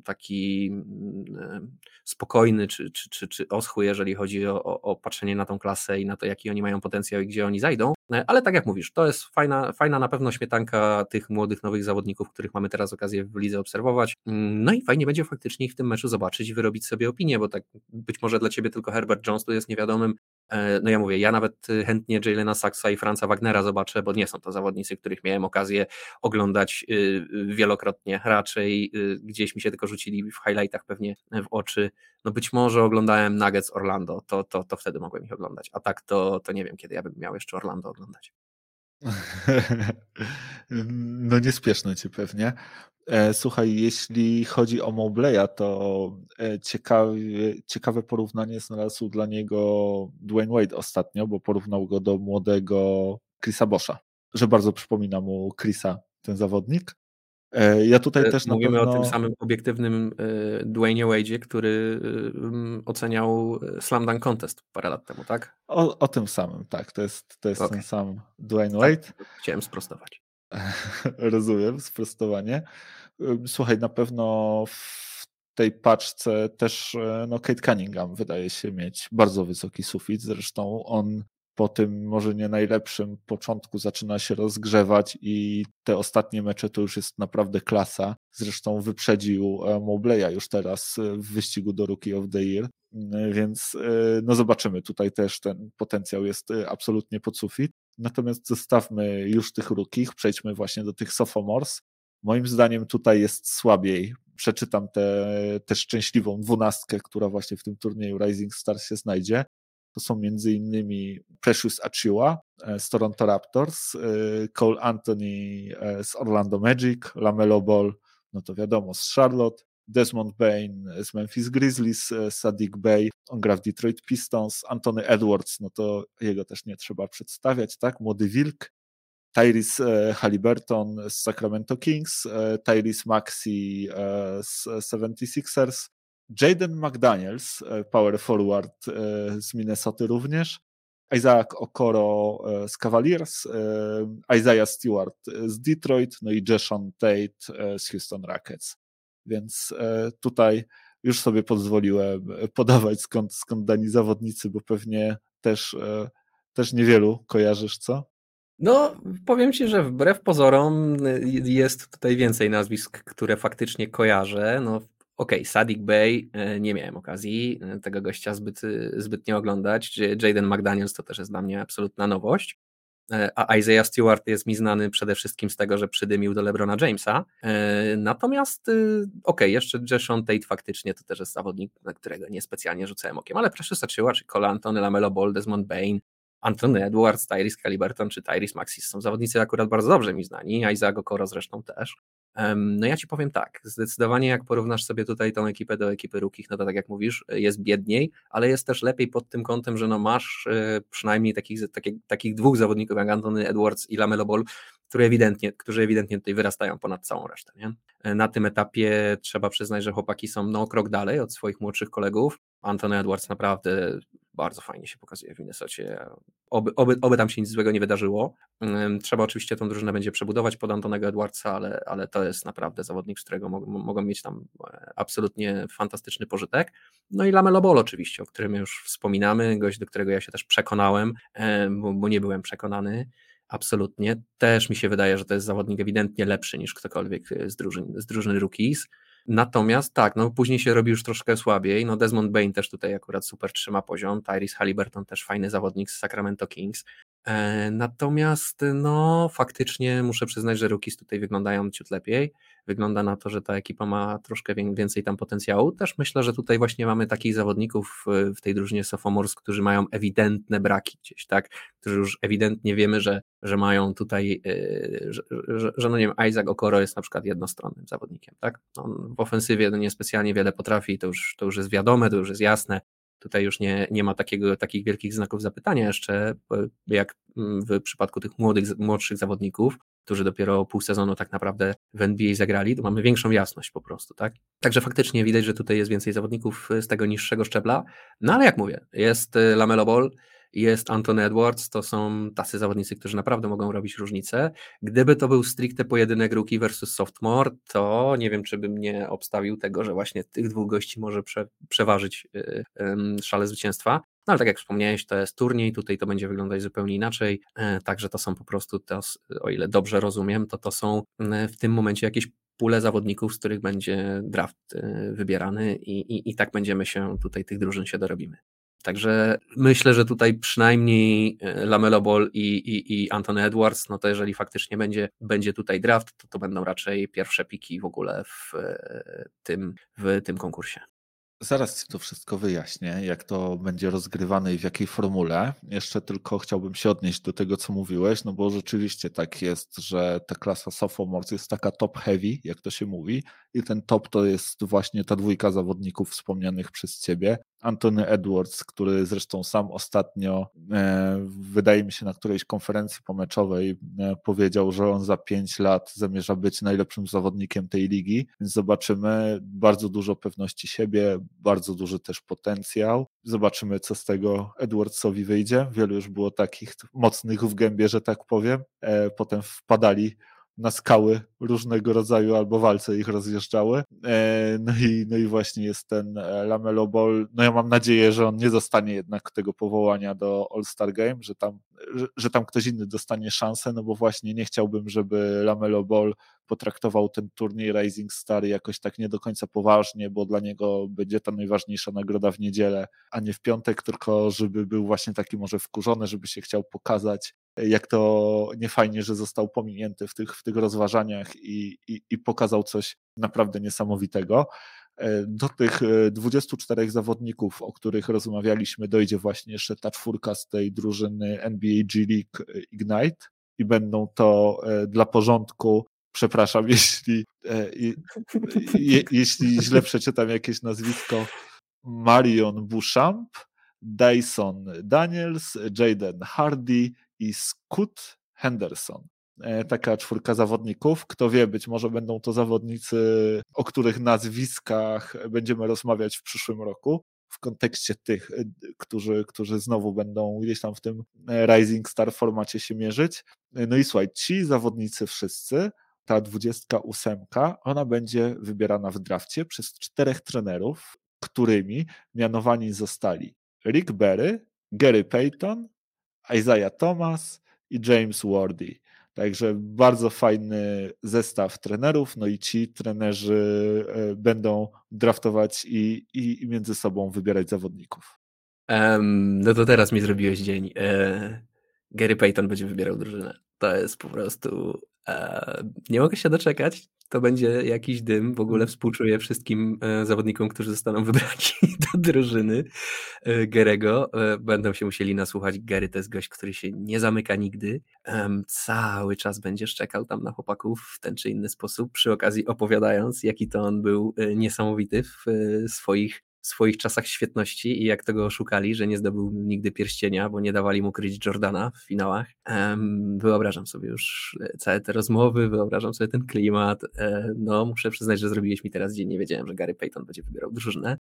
taki spokojny czy, czy, czy, czy oschły, jeżeli chodzi o, o, o patrzenie na tą klasę i na to, jaki oni mają potencjał i gdzie oni zajdą. E, ale tak jak mówisz, to jest fajna, fajna na pewno śmietanka tych młodych, nowych zawodników, których mamy teraz okazję w lidze obserwować. Mm, no i fajnie będzie faktycznie ich w tym meczu zobaczyć i wyrobić sobie opinię, bo tak być może dla ciebie tylko Herbert Jones tu jest niewiadomym no ja mówię, ja nawet y, chętnie Jalena Saxa i Franza Wagnera zobaczę, bo nie są to zawodnicy, których miałem okazję oglądać y, y, wielokrotnie. Raczej gdzieś mi się tylko rzucili w highlightach pewnie w oczy. No być może oglądałem Nuggets Orlando, to, to, to wtedy mogłem ich oglądać. A tak to, to nie wiem, kiedy ja bym miał jeszcze Orlando oglądać. No niespieszno ci pewnie. E, słuchaj, jeśli chodzi o Mobleya, to e, ciekawe, ciekawe porównanie znalazł dla niego Dwayne Wade ostatnio, bo porównał go do młodego Chrisa Boscha, że bardzo przypomina mu Chrisa ten zawodnik. E, ja tutaj też Mówimy pewno... o tym samym obiektywnym Dwayne Wade'ie, który oceniał Slam Dunk Contest parę lat temu, tak? O, o tym samym, tak. To jest, to jest okay. ten sam Dwayne tak, Wade. Tak, chciałem sprostować. Rozumiem, sprostowanie. Słuchaj, na pewno w tej paczce też e, no, Kate Cunningham wydaje się mieć bardzo wysoki sufit. Zresztą on po tym może nie najlepszym początku zaczyna się rozgrzewać i te ostatnie mecze to już jest naprawdę klasa. Zresztą wyprzedził e, Mobleya już teraz e, w wyścigu do Rookie of the Year, więc no zobaczymy. Tutaj też ten potencjał jest absolutnie pod sufit. Natomiast zostawmy już tych rukich, przejdźmy właśnie do tych sophomores. Moim zdaniem tutaj jest słabiej. Przeczytam tę szczęśliwą dwunastkę, która właśnie w tym turnieju Rising Stars się znajdzie. To są między innymi Precious Achiuwa e, z Toronto Raptors, e, Cole Anthony e, z Orlando Magic, Lamelo Ball, no to wiadomo, z Charlotte, Desmond Bain z Memphis Grizzlies, Sadiq Bey, on gra w Detroit Pistons, Anthony Edwards, no to jego też nie trzeba przedstawiać, tak? Młody Wilk, Tyrese Halliburton z Sacramento Kings, Tyrese Maxi z 76ers, Jaden McDaniels, power forward z Minnesota również, Isaac Okoro z Cavaliers, Isaiah Stewart z Detroit, no i Jason Tate z Houston Rockets. Więc tutaj już sobie pozwoliłem podawać skąd, skąd dani zawodnicy, bo pewnie też, też niewielu kojarzysz, co? No, powiem Ci, że wbrew pozorom y, jest tutaj więcej nazwisk, które faktycznie kojarzę. No, okej, okay, Sadik Bey, y, nie miałem okazji y, tego gościa zbyt, zbytnio oglądać. Jaden McDaniels to też jest dla mnie absolutna nowość. A Isaiah Stewart jest mi znany przede wszystkim z tego, że przydymił do LeBrona Jamesa. Natomiast, okej, okay, jeszcze Jason Tate faktycznie to też jest zawodnik, na którego niespecjalnie rzucałem okiem, ale Precious Achiuwa, czy Cole Antony, Lamelo Ball, Desmond Bain, Anthony Edwards, Tyrese Caliburton czy Tyrese Maxis są zawodnicy akurat bardzo dobrze mi znani, Isaac Okoro zresztą też. No ja ci powiem tak, zdecydowanie jak porównasz sobie tutaj tą ekipę do ekipy Rukich, no to tak jak mówisz, jest biedniej, ale jest też lepiej pod tym kątem, że no masz e, przynajmniej takich, takich, takich dwóch zawodników jak Anthony Edwards i Lamelo Ball, które ewidentnie, którzy ewidentnie tutaj wyrastają ponad całą resztę. Nie? Na tym etapie trzeba przyznać, że chłopaki są no krok dalej od swoich młodszych kolegów. Anthony Edwards naprawdę bardzo fajnie się pokazuje w Minnesocie. Oby, oby, oby tam się nic złego nie wydarzyło. Trzeba oczywiście tą drużynę będzie przebudować pod Antonego Edwardsa, ale, ale to jest naprawdę zawodnik, z którego mogą, mogą mieć tam e, absolutnie fantastyczny pożytek. No i Lamelo Ball oczywiście, o którym już wspominamy, gość, do którego ja się też przekonałem, bo, bo nie byłem przekonany. Absolutnie. Też mi się wydaje, że to jest zawodnik ewidentnie lepszy niż ktokolwiek z drużyny, z drużyny Rookies. Natomiast tak, no później się robi już troszkę słabiej. No Desmond Bain też tutaj akurat super trzyma poziom. Tyrese Halliburton też fajny zawodnik z Sacramento Kings. E, natomiast no faktycznie muszę przyznać, że Rookies tutaj wyglądają ciut lepiej. Wygląda na to, że ta ekipa ma troszkę więcej tam potencjału. Też myślę, że tutaj właśnie mamy takich zawodników w tej drużynie Sophomores, którzy mają ewidentne braki gdzieś, tak? Którzy już ewidentnie wiemy, że, że mają tutaj, e, że, że, że no nie wiem, Isaac Okoro jest na przykład jednostronnym zawodnikiem, tak? On w ofensywie no niespecjalnie wiele potrafi, to już, to już jest wiadome, to już jest jasne. Tutaj już nie, nie ma takiego, takich wielkich znaków zapytania jeszcze, jak w przypadku tych młodych, młodszych zawodników, którzy dopiero pół sezonu tak naprawdę w NBA zagrali, to mamy większą jasność po prostu, tak? Także faktycznie widać, że tutaj jest więcej zawodników z tego niższego szczebla, no ale jak mówię, jest y, Lamelo Ball, jest Anthony Edwards, to są tacy zawodnicy, którzy naprawdę mogą robić różnicę. Gdyby to był stricte pojedynek rookie versus sophomore, to nie wiem, czy bym nie obstawił tego, że właśnie tych dwóch gości może prze, przeważyć yy, yy, szale zwycięstwa. No ale tak jak wspomniałeś, to jest turniej, tutaj to będzie wyglądać zupełnie inaczej, yy, także to są po prostu, o ile dobrze rozumiem, to to są w tym momencie jakieś pule zawodników, z których będzie draft y, wybierany i, i, i tak będziemy się tutaj tych drużyn się dorobimy. Także myślę, że tutaj przynajmniej e, Lamelo Ball i, i, i Anthony Edwards, no to jeżeli faktycznie będzie, będzie tutaj draft, to to będą raczej pierwsze piki w ogóle w e, tym, w tym konkursie. Zaraz Ci to wszystko wyjaśnię, jak to będzie rozgrywane i w jakiej formule. Jeszcze tylko chciałbym się odnieść do tego, co mówiłeś, no bo rzeczywiście tak jest, że ta klasa sophomores jest taka top heavy, jak to się mówi, i ten top to jest właśnie ta dwójka zawodników wspomnianych przez Ciebie. Antony Edwards, który zresztą sam ostatnio, e, wydaje mi się, na którejś konferencji pomeczowej e, powiedział, że on za pięć lat zamierza być najlepszym zawodnikiem tej ligi, więc zobaczymy bardzo dużo pewności siebie, bardzo duży też potencjał. Zobaczymy, co z tego Edwardsowi wyjdzie. Wielu już było takich mocnych w gębie, że tak powiem. E, potem wpadali na skały różnego rodzaju albo walce ich rozjeżdżały. E, no i, no i właśnie jest ten e, Lamelo Ball. No ja mam nadzieję, że on nie zostanie jednak tego powołania do All-Star Game, że tam, że, że tam ktoś inny dostanie szansę, no bo właśnie nie chciałbym, żeby Lamelo Ball potraktował ten turniej Rising Star jakoś tak nie do końca poważnie, bo dla niego będzie ta najważniejsza nagroda w niedzielę, a nie w piątek, tylko żeby był właśnie taki może wkurzony, żeby się chciał pokazać, jak to niefajnie, że został pominięty w tych, w tych rozważaniach i, i, i pokazał coś naprawdę niesamowitego. Do tych 24 zawodników, o których rozmawialiśmy, dojdzie właśnie jeszcze ta czwórka z tej drużyny NBA G League Ignite i będą to e, dla porządku przepraszam, jeśli, e, je, jeśli źle przeczytam jakieś nazwisko, Marion Bouchamp, Dyson Daniels, Jaden Hardy i Scott Henderson. E, taka czwórka zawodników. Kto wie, być może będą to zawodnicy, o których nazwiskach będziemy rozmawiać w przyszłym roku w kontekście tych, e, którzy, którzy znowu będą gdzieś tam w tym Rising Star formacie się mierzyć. No i słuchaj, ci zawodnicy wszyscy ta 28, ona będzie wybierana w drafcie przez czterech trenerów, którymi mianowani zostali Rick Berry, Gary Payton, Isaiah Thomas i James Wardy. Także bardzo fajny zestaw trenerów, no i ci trenerzy e, będą draftować i, i, i między sobą wybierać zawodników. Um, no to teraz mi zrobiłeś dzień. E, Gary Payton będzie wybierał drużynę. To jest po prostu nie mogę się doczekać. To będzie jakiś dym. W ogóle mhm. współczuję wszystkim e, zawodnikom, którzy zostaną wybrani do drużyny e, Gerego. E, będą się musieli nasłuchać. Gary to jest gość, który się nie zamyka nigdy. Cały czas będziesz czekał tam na chłopaków w ten czy inny sposób, przy okazji opowiadając, jaki to on był niesamowity w swoich swoich czasach świetności i jak tego oszukali, że nie zdobył nigdy pierścienia, bo nie dawali mu kryć Jordana w finałach. Wyobrażam sobie już całe te rozmowy, wyobrażam sobie ten klimat. E, no, muszę przyznać, że zrobiłeś mi teraz dzień. Nie wiedziałem, że Gary Payton będzie wybierał drużynę.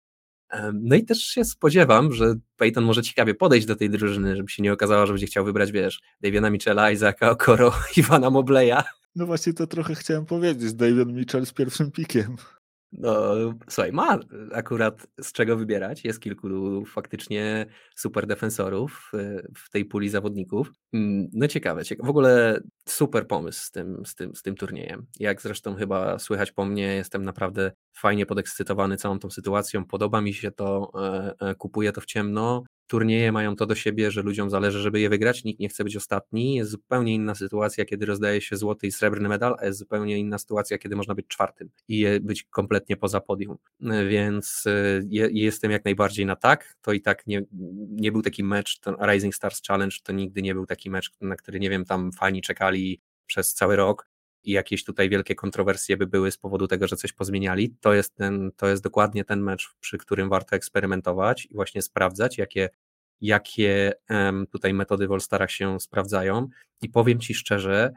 No i też się spodziewam, że Peyton może ciekawie podejść do tej drużyny, żeby się nie okazało, że będzie chciał wybrać, wiesz, Daviana Michela, Isaaca Okoro, Iwana Mobleya. No właśnie to trochę chciałem powiedzieć, Davian Mitchell z pierwszym pikiem. No, słuchaj, ma akurat z czego wybierać. Jest kilku faktycznie super defensorów y, w tej puli zawodników. Mm, no ciekawe, ciekawe. W ogóle super pomysł z tym, z, tym, z tym turniejem. Jak zresztą chyba słychać po mnie, jestem naprawdę fajnie podekscytowany całą tą sytuacją. Podoba mi się to, e, e, kupuję to w ciemno turnieje mają to do siebie, że ludziom zależy, żeby je wygrać, nikt nie chce być ostatni. Jest zupełnie inna sytuacja, kiedy rozdaje się złoty i srebrny medal, a jest zupełnie inna sytuacja, kiedy można być czwartym i być kompletnie poza podium. Więc y, je, jestem jak najbardziej na tak. To i tak nie, nie był taki mecz, Rising Stars Challenge to nigdy nie był taki mecz, na który, nie wiem, tam fani czekali przez cały rok i jakieś tutaj wielkie kontrowersje by były z powodu tego, że coś pozmieniali, to jest, ten, to jest dokładnie ten mecz, przy którym warto eksperymentować i właśnie sprawdzać, jakie, jakie tutaj metody w All-Starach się sprawdzają. I powiem Ci szczerze,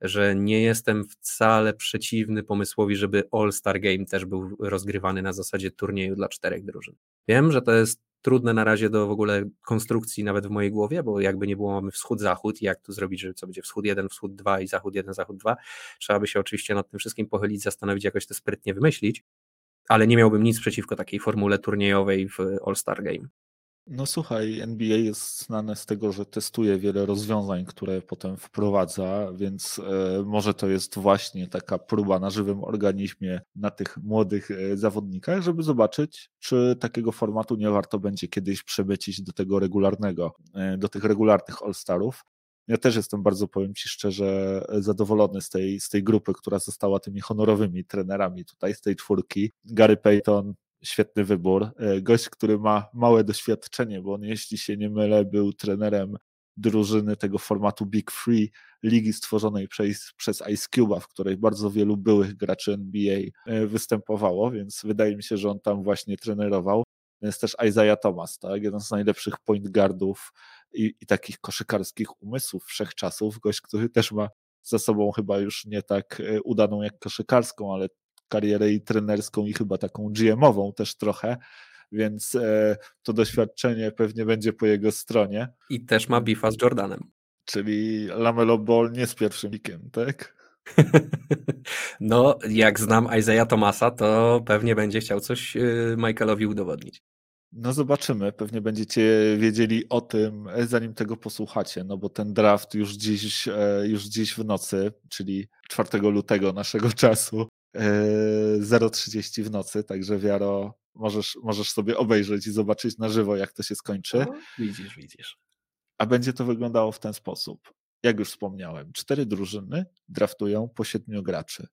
że nie jestem wcale przeciwny pomysłowi, żeby All-Star Game też był rozgrywany na zasadzie turnieju dla czterech drużyn. Wiem, że to jest trudne na razie do w ogóle konstrukcji nawet w mojej głowie, bo jakby nie było mamy wschód-zachód i jak tu zrobić, że co będzie wschód 1, wschód 2 i zachód 1, zachód 2. Trzeba by się oczywiście nad tym wszystkim pochylić, zastanowić, jakoś to sprytnie wymyślić, ale nie miałbym nic przeciwko takiej formule turniejowej w All-Star Game. No słuchaj, NBA jest znane z tego, że testuje wiele rozwiązań, które potem wprowadza, więc e, może to jest właśnie taka próba na żywym organizmie na tych młodych e, zawodnikach, żeby zobaczyć, czy takiego formatu nie warto będzie kiedyś przebycić do tego regularnego, e, do tych regularnych All-Starów. Ja też jestem bardzo, powiem Ci szczerze, zadowolony z tej, z tej grupy, która została tymi honorowymi trenerami tutaj, z tej czwórki. Gary Payton, świetny wybór. E, gość, który ma małe doświadczenie, bo on, jeśli się nie mylę, był trenerem drużyny tego formatu Big Free, ligi stworzonej przez, przez Ice Cube'a, w której bardzo wielu byłych graczy NBA e, występowało, więc wydaje mi się, że on tam właśnie trenerował. Jest też Isaiah Thomas, tak? jeden z najlepszych point guardów i, i takich koszykarskich umysłów wszechczasów. Gość, który też ma za sobą chyba już nie tak e, udaną jak koszykarską, ale karierę i trenerską i chyba taką GM-ową też trochę, więc e, to doświadczenie pewnie będzie po jego stronie. I też ma bifa z Jordanem. Czyli Lamelo Ball nie z pierwszym pikiem, tak? No, jak znam Isaiah Thomasa, to pewnie będzie chciał coś y, Michaelowi udowodnić. No zobaczymy, pewnie będziecie wiedzieli o tym, e, zanim tego posłuchacie, no bo ten draft już dziś, e, już dziś w nocy, czyli 4 lutego naszego czasu, 0.30 w nocy, także Wiaro, możesz, możesz sobie obejrzeć i zobaczyć na żywo, jak to się skończy. No, widzisz, widzisz. A będzie to wyglądało w ten sposób. Jak już wspomniałem, cztery drużyny draftują po siedmiu graczy.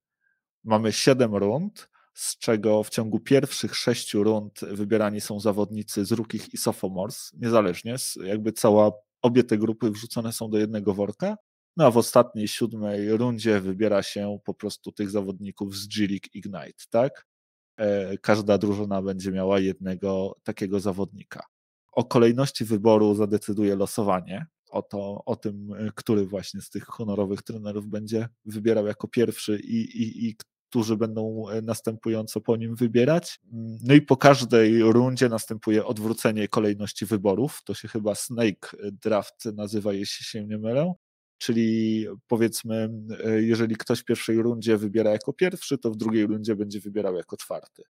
Mamy siedem rund, z czego w ciągu pierwszych sześciu rund wybierani są zawodnicy z rukich i sophomores, niezależnie, jakby cała, obie te grupy wrzucone są do jednego worka no a w ostatniej, siódmej rundzie wybiera się po prostu tych zawodników z G-League Ignite, tak? E, każda drużyna będzie miała jednego takiego zawodnika. O kolejności wyboru zadecyduje losowanie, o, to, o tym, e, który właśnie z tych honorowych trenerów będzie wybierał jako pierwszy i, i, i którzy będą e, następująco po nim wybierać. No i po każdej rundzie następuje odwrócenie kolejności wyborów. To się chyba Snake Draft nazywa, jeśli się nie mylę czyli powiedzmy, e, jeżeli ktoś w pierwszej rundzie wybiera jako pierwszy, to w drugiej rundzie będzie wybierał jako czwarty.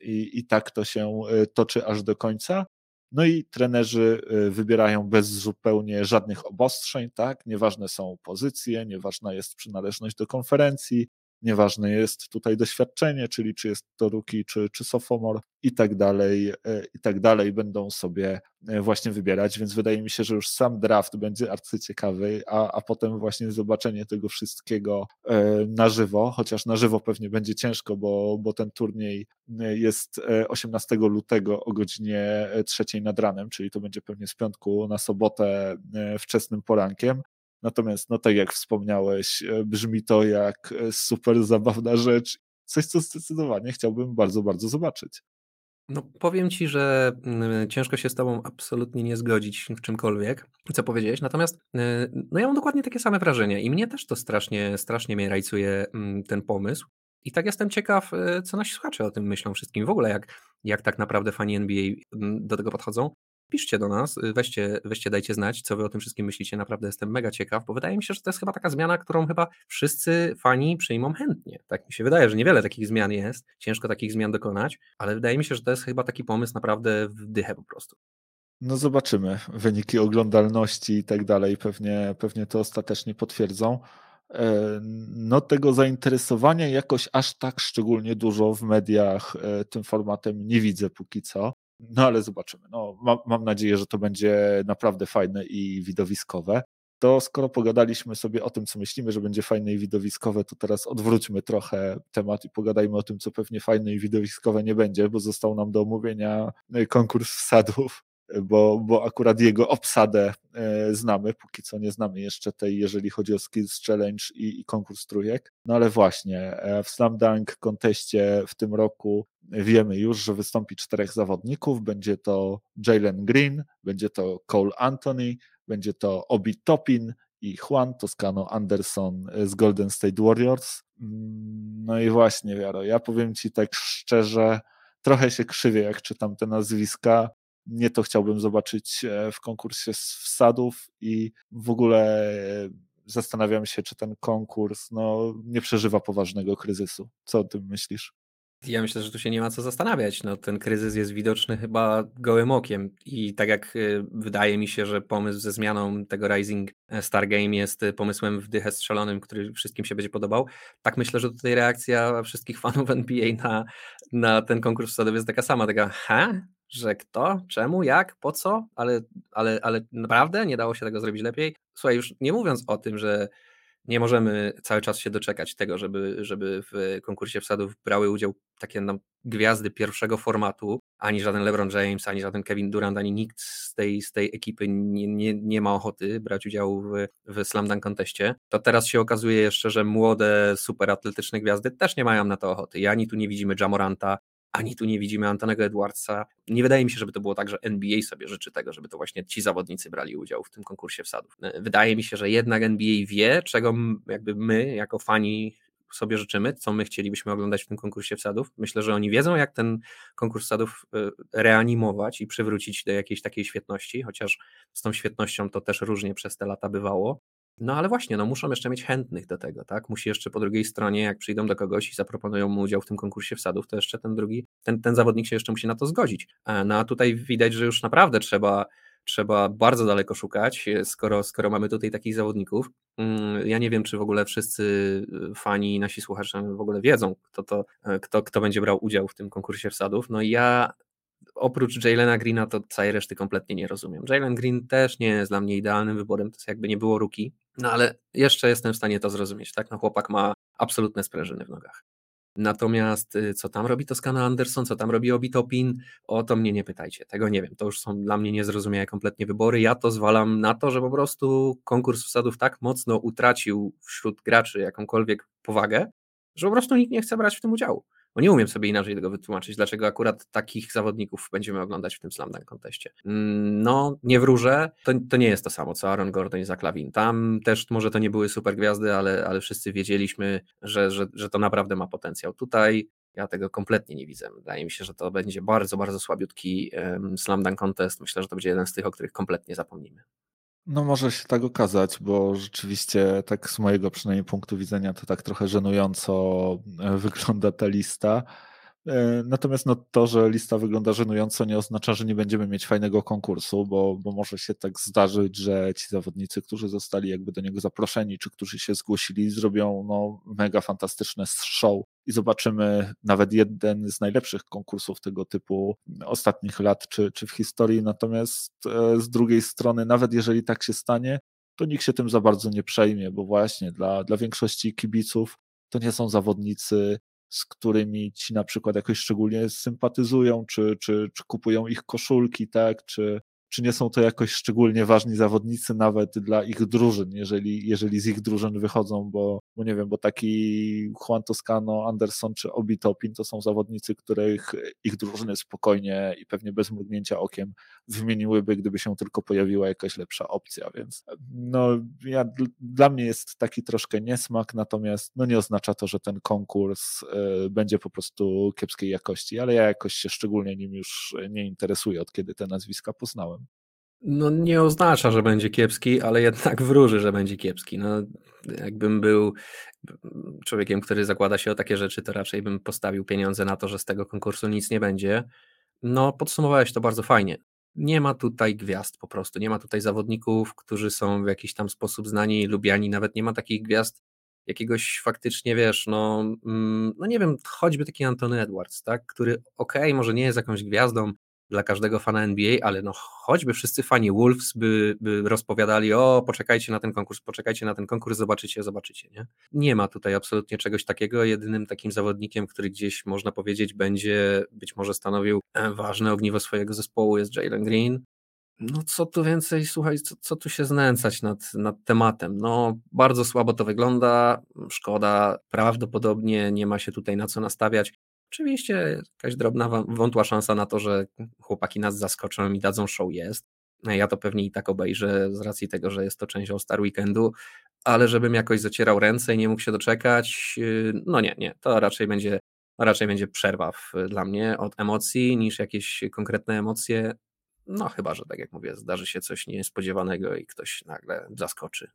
I, i tak to się e, toczy aż do końca. No i trenerzy e, wybierają bez zupełnie żadnych obostrzeń, tak? Nieważne są pozycje, nieważna jest przynależność do konferencji, Nieważne jest tutaj doświadczenie, czyli czy jest to Ruki, czy, czy Sophomore i tak dalej, e, i tak dalej będą sobie e, właśnie wybierać, więc wydaje mi się, że już sam draft będzie arcyciekawy, a, a potem właśnie zobaczenie tego wszystkiego e, na żywo, chociaż na żywo pewnie będzie ciężko, bo, bo ten turniej jest 18 lutego o godzinie trzeciej nad ranem, czyli to będzie pewnie z piątku na sobotę wczesnym porankiem, Natomiast, no tak jak wspomniałeś, e, brzmi to jak e, super zabawna rzecz, coś, co zdecydowanie chciałbym bardzo, bardzo zobaczyć. No, powiem ci, że mm, ciężko się z tobą absolutnie nie zgodzić w czymkolwiek, co powiedziałeś. Natomiast y, no ja mam dokładnie takie same wrażenie i mnie też to strasznie, strasznie mnie rajcuje mm, ten pomysł. I tak jestem ciekaw, co nasi słuchacze o tym myślą wszystkim. W ogóle jak, jak tak naprawdę fani NBA mm, do tego podchodzą piszcie do nas, y, weźcie, weźcie, dajcie znać, co wy o tym wszystkim myślicie. Naprawdę jestem mega ciekaw, bo wydaje mi się, że to jest chyba taka zmiana, którą chyba wszyscy fani przyjmą chętnie. Tak mi się wydaje, że niewiele takich zmian jest, ciężko takich zmian dokonać, ale wydaje mi się, że to jest chyba taki pomysł naprawdę w dychę po prostu. No zobaczymy. Wyniki oglądalności i tak dalej pewnie, pewnie to ostatecznie potwierdzą. E, no tego zainteresowania jakoś aż tak szczególnie dużo w mediach e, tym formatem nie widzę póki co. No ale zobaczymy. No, mam, mam nadzieję, że to będzie naprawdę fajne i widowiskowe. To skoro pogadaliśmy sobie o tym, co myślimy, że będzie fajne i widowiskowe, to teraz odwróćmy trochę temat i pogadajmy o tym, co pewnie fajne i widowiskowe nie będzie, bo został nam do omówienia konkurs wsadów bo, bo akurat jego obsadę e, znamy, póki co nie znamy jeszcze tej, jeżeli chodzi o Skills Challenge i, i konkurs trójek. No ale właśnie, e, w Slam Dunk konteście w tym roku wiemy już, że wystąpi czterech zawodników. Będzie to Jalen Green, będzie to Cole Anthony, będzie to Obi Topin i Juan Toscano Anderson z Golden State Warriors. Mm, no i właśnie, Wiaro, ja powiem Ci tak szczerze, trochę się krzywię, jak czytam te nazwiska nie to chciałbym zobaczyć e, w konkursie z wsadów i w ogóle e, zastanawiam się, czy ten konkurs no, nie przeżywa poważnego kryzysu. Co o tym myślisz? Ja myślę, że tu się nie ma co zastanawiać. No, ten kryzys jest widoczny chyba gołym okiem i tak jak e, wydaje mi się, że pomysł ze zmianą tego Rising Star Game jest pomysłem w dychę strzelonym, który wszystkim się będzie podobał, tak myślę, że tutaj reakcja wszystkich fanów NBA na, na ten konkurs wsadowy jest taka sama, taka ha? Że kto, czemu, jak, po co, ale, ale, ale naprawdę nie dało się tego zrobić lepiej. Słuchaj, już nie mówiąc o tym, że nie możemy cały czas się doczekać tego, żeby, żeby w konkursie wsadów brały udział takie no, gwiazdy pierwszego formatu, ani żaden LeBron James, ani żaden Kevin Durant, ani nikt z tej, z tej ekipy nie, nie, nie ma ochoty brać udziału w, w Slam Dunk konteście, to teraz się okazuje jeszcze, że młode, super atletyczne gwiazdy też nie mają na to ochoty. I ani tu nie widzimy Jamoranta, ani tu nie widzimy Antonego Edwardsa. Nie wydaje mi się, żeby to było tak, że NBA sobie życzy tego, żeby to właśnie ci zawodnicy brali udział w tym konkursie wsadów. E, wydaje mi się, że jednak NBA wie, czego jakby my, jako fani sobie życzymy, co my chcielibyśmy oglądać w tym konkursie wsadów. Myślę, że oni wiedzą, jak ten konkurs wsadów e, reanimować i przywrócić do jakiejś takiej świetności, chociaż z tą świetnością to też różnie przez te lata bywało. No ale właśnie, no muszą jeszcze mieć chętnych do tego, tak? Musi jeszcze po drugiej stronie, jak przyjdą do kogoś i zaproponują mu udział w tym konkursie wsadów, to jeszcze ten drugi, ten, ten zawodnik się jeszcze musi na to zgodzić. E, no a tutaj widać, że już naprawdę trzeba, trzeba bardzo daleko szukać, e, skoro, skoro mamy tutaj takich zawodników. Mm, ja nie wiem, czy w ogóle wszyscy e, fani, nasi słuchacze w ogóle wiedzą, kto, to, kto, kto będzie brał udział w tym konkursie wsadów. No ja oprócz Jalena Greena to całej reszty kompletnie nie rozumiem. Jalen Green też nie jest dla mnie idealnym wyborem, to jest jakby nie było ruki, no ale jeszcze jestem w stanie to zrozumieć, tak? No chłopak ma absolutne sprężyny w nogach. Natomiast y, co tam robi Toscana Anderson, co tam robi Obi Topin, o to mnie nie pytajcie, tego nie wiem, to już są dla mnie niezrozumiałe kompletnie wybory, ja to zwalam na to, że po prostu konkurs wsadów tak mocno utracił wśród graczy jakąkolwiek powagę, że po prostu nikt nie chce brać w tym udziału. Bo nie umiem sobie inaczej tego wytłumaczyć, dlaczego akurat takich zawodników będziemy oglądać w tym Slam Dunk. Mm, no, nie wróżę, to, to nie jest to samo, co Aaron Gordon i Zach Lavin. Tam też może to nie były super gwiazdy, ale, ale wszyscy wiedzieliśmy, że, że, że to naprawdę ma potencjał. Tutaj ja tego kompletnie nie widzę. Wydaje mi się, że to będzie bardzo, bardzo słabiutki um, Slam Dunk Contest. Myślę, że to będzie jeden z tych, o których kompletnie zapomnimy. No może się tak okazać, bo rzeczywiście tak z mojego przynajmniej punktu widzenia to tak trochę żenująco e, wygląda ta lista. E, natomiast no, to, że lista wygląda żenująco, nie oznacza, że nie będziemy mieć fajnego konkursu, bo, bo może się tak zdarzyć, że ci zawodnicy, którzy zostali jakby do niego zaproszeni, czy którzy się zgłosili, zrobią no, mega fantastyczne show i zobaczymy nawet jeden z najlepszych konkursów tego typu ostatnich lat, czy, czy w historii. Natomiast e, z drugiej strony, nawet jeżeli tak się stanie, to nikt się tym za bardzo nie przejmie, bo właśnie dla, dla większości kibiców to nie są zawodnicy z którymi ci na przykład jakoś szczególnie sympatyzują, czy, czy, czy kupują ich koszulki, tak, czy, czy nie są to jakoś szczególnie ważni zawodnicy nawet dla ich drużyn, jeżeli, jeżeli z ich drużyn wychodzą, bo, bo nie wiem, bo taki Juan Toscano, Anderson czy Obi Topin to są zawodnicy, których ich drużyny spokojnie i pewnie bez mrugnięcia okiem wymieniłyby, gdyby się tylko pojawiła jakaś lepsza opcja, więc no ja, dla mnie jest taki troszkę niesmak, natomiast no nie oznacza to, że ten konkurs y, będzie po prostu kiepskiej jakości, ale ja jakoś się szczególnie nim już nie interesuję, od kiedy te nazwiska poznałem. No nie oznacza, że będzie kiepski, ale jednak wróży, że będzie kiepski. No, jakbym był człowiekiem, który zakłada się o takie rzeczy, to raczej bym postawił pieniądze na to, że z tego konkursu nic nie będzie. No, podsumowałeś to bardzo fajnie. Nie ma tutaj gwiazd po prostu, nie ma tutaj zawodników, którzy są w jakiś tam sposób znani lubiani, nawet nie ma takich gwiazd, jakiegoś faktycznie, wiesz, no, mm, no nie wiem, choćby taki Antony Edwards, tak, który okej, okay, może nie jest jakąś gwiazdą dla każdego fana NBA, ale no choćby wszyscy fani Wolves by, by rozpowiadali, o poczekajcie na ten konkurs, poczekajcie na ten konkurs, zobaczycie, zobaczycie, nie? Nie ma tutaj absolutnie czegoś takiego, jedynym takim zawodnikiem, który gdzieś można powiedzieć będzie być może stanowił e, ważne ogniwo swojego zespołu jest Jalen Green, no co tu więcej, słuchaj, co, co tu się znęcać nad, nad tematem? No bardzo słabo to wygląda, szkoda, prawdopodobnie nie ma się tutaj na co nastawiać. Oczywiście jakaś drobna, wątła szansa na to, że chłopaki nas zaskoczą i dadzą show jest. Ja to pewnie i tak obejrzę z racji tego, że jest to część All-Star Weekendu, ale żebym jakoś zacierał ręce i nie mógł się doczekać, yy, no nie, nie, to raczej będzie, raczej będzie przerwa w, dla mnie od emocji niż jakieś konkretne emocje. No chyba, że tak jak mówię, zdarzy się coś niespodziewanego i ktoś nagle zaskoczy.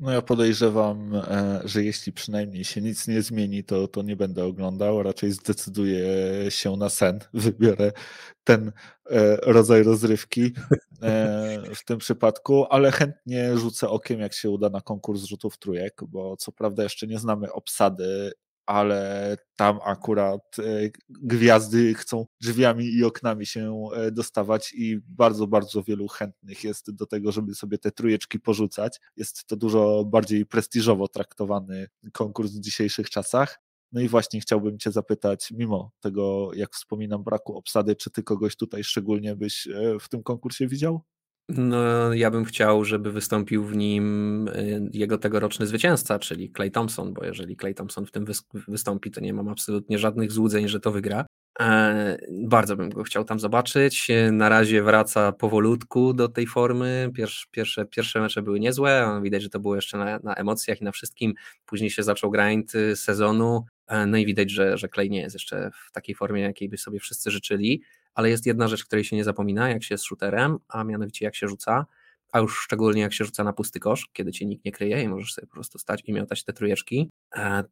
No ja podejrzewam, e, że jeśli przynajmniej się nic nie zmieni, to, to nie będę oglądał, raczej zdecyduję się na sen. Wybiorę ten e, rodzaj rozrywki e, w tym przypadku, ale chętnie rzucę okiem, jak się uda na konkurs rzutów trójek, bo co prawda jeszcze nie znamy obsady ale tam akurat e, gwiazdy chcą drzwiami i oknami się e, dostawać i bardzo, bardzo wielu chętnych jest do tego, żeby sobie te trójeczki porzucać. Jest to dużo bardziej prestiżowo traktowany konkurs w dzisiejszych czasach. No i właśnie chciałbym Cię zapytać, mimo tego, jak wspominam, braku obsady, czy Ty kogoś tutaj szczególnie byś e, w tym konkursie widział? No, ja bym chciał, żeby wystąpił w nim y, jego tegoroczny zwycięzca, czyli Clay Thompson, bo jeżeli Clay Thompson w tym wystąpi, to nie mam absolutnie żadnych złudzeń, że to wygra. E, bardzo bym go chciał tam zobaczyć. Na razie wraca powolutku do tej formy. Pierwsze, pierwsze, pierwsze mecze były niezłe. Widać, że to było jeszcze na, na emocjach i na wszystkim. Później się zaczął grind y, sezonu. E, no i widać, że, że Clay nie jest jeszcze w takiej formie, jakiej by sobie wszyscy życzyli ale jest jedna rzecz, której się nie zapomina, jak się jest shooterem, a mianowicie jak się rzuca, a już szczególnie jak się rzuca na pusty kosz, kiedy cię nikt nie kryje i możesz sobie po prostu stać i miotać te trójeczki. E,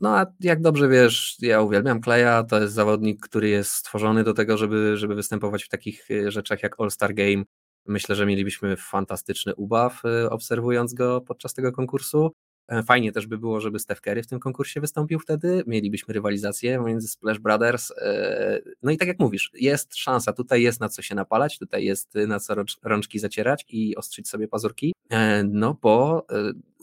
no a jak dobrze wiesz, ja uwielbiam Kleja, to jest zawodnik, który jest stworzony do tego, żeby, żeby występować w takich e, rzeczach jak All-Star Game. Myślę, że mielibyśmy fantastyczny ubaw e, obserwując go podczas tego konkursu. E, fajnie też by było, żeby Steph Curry w tym konkursie wystąpił wtedy. Mielibyśmy rywalizację między Splash Brothers. E, no i tak jak mówisz, jest szansa, tutaj jest na co się napalać, tutaj jest na co rączki zacierać i ostrzyć sobie pazurki, e, no bo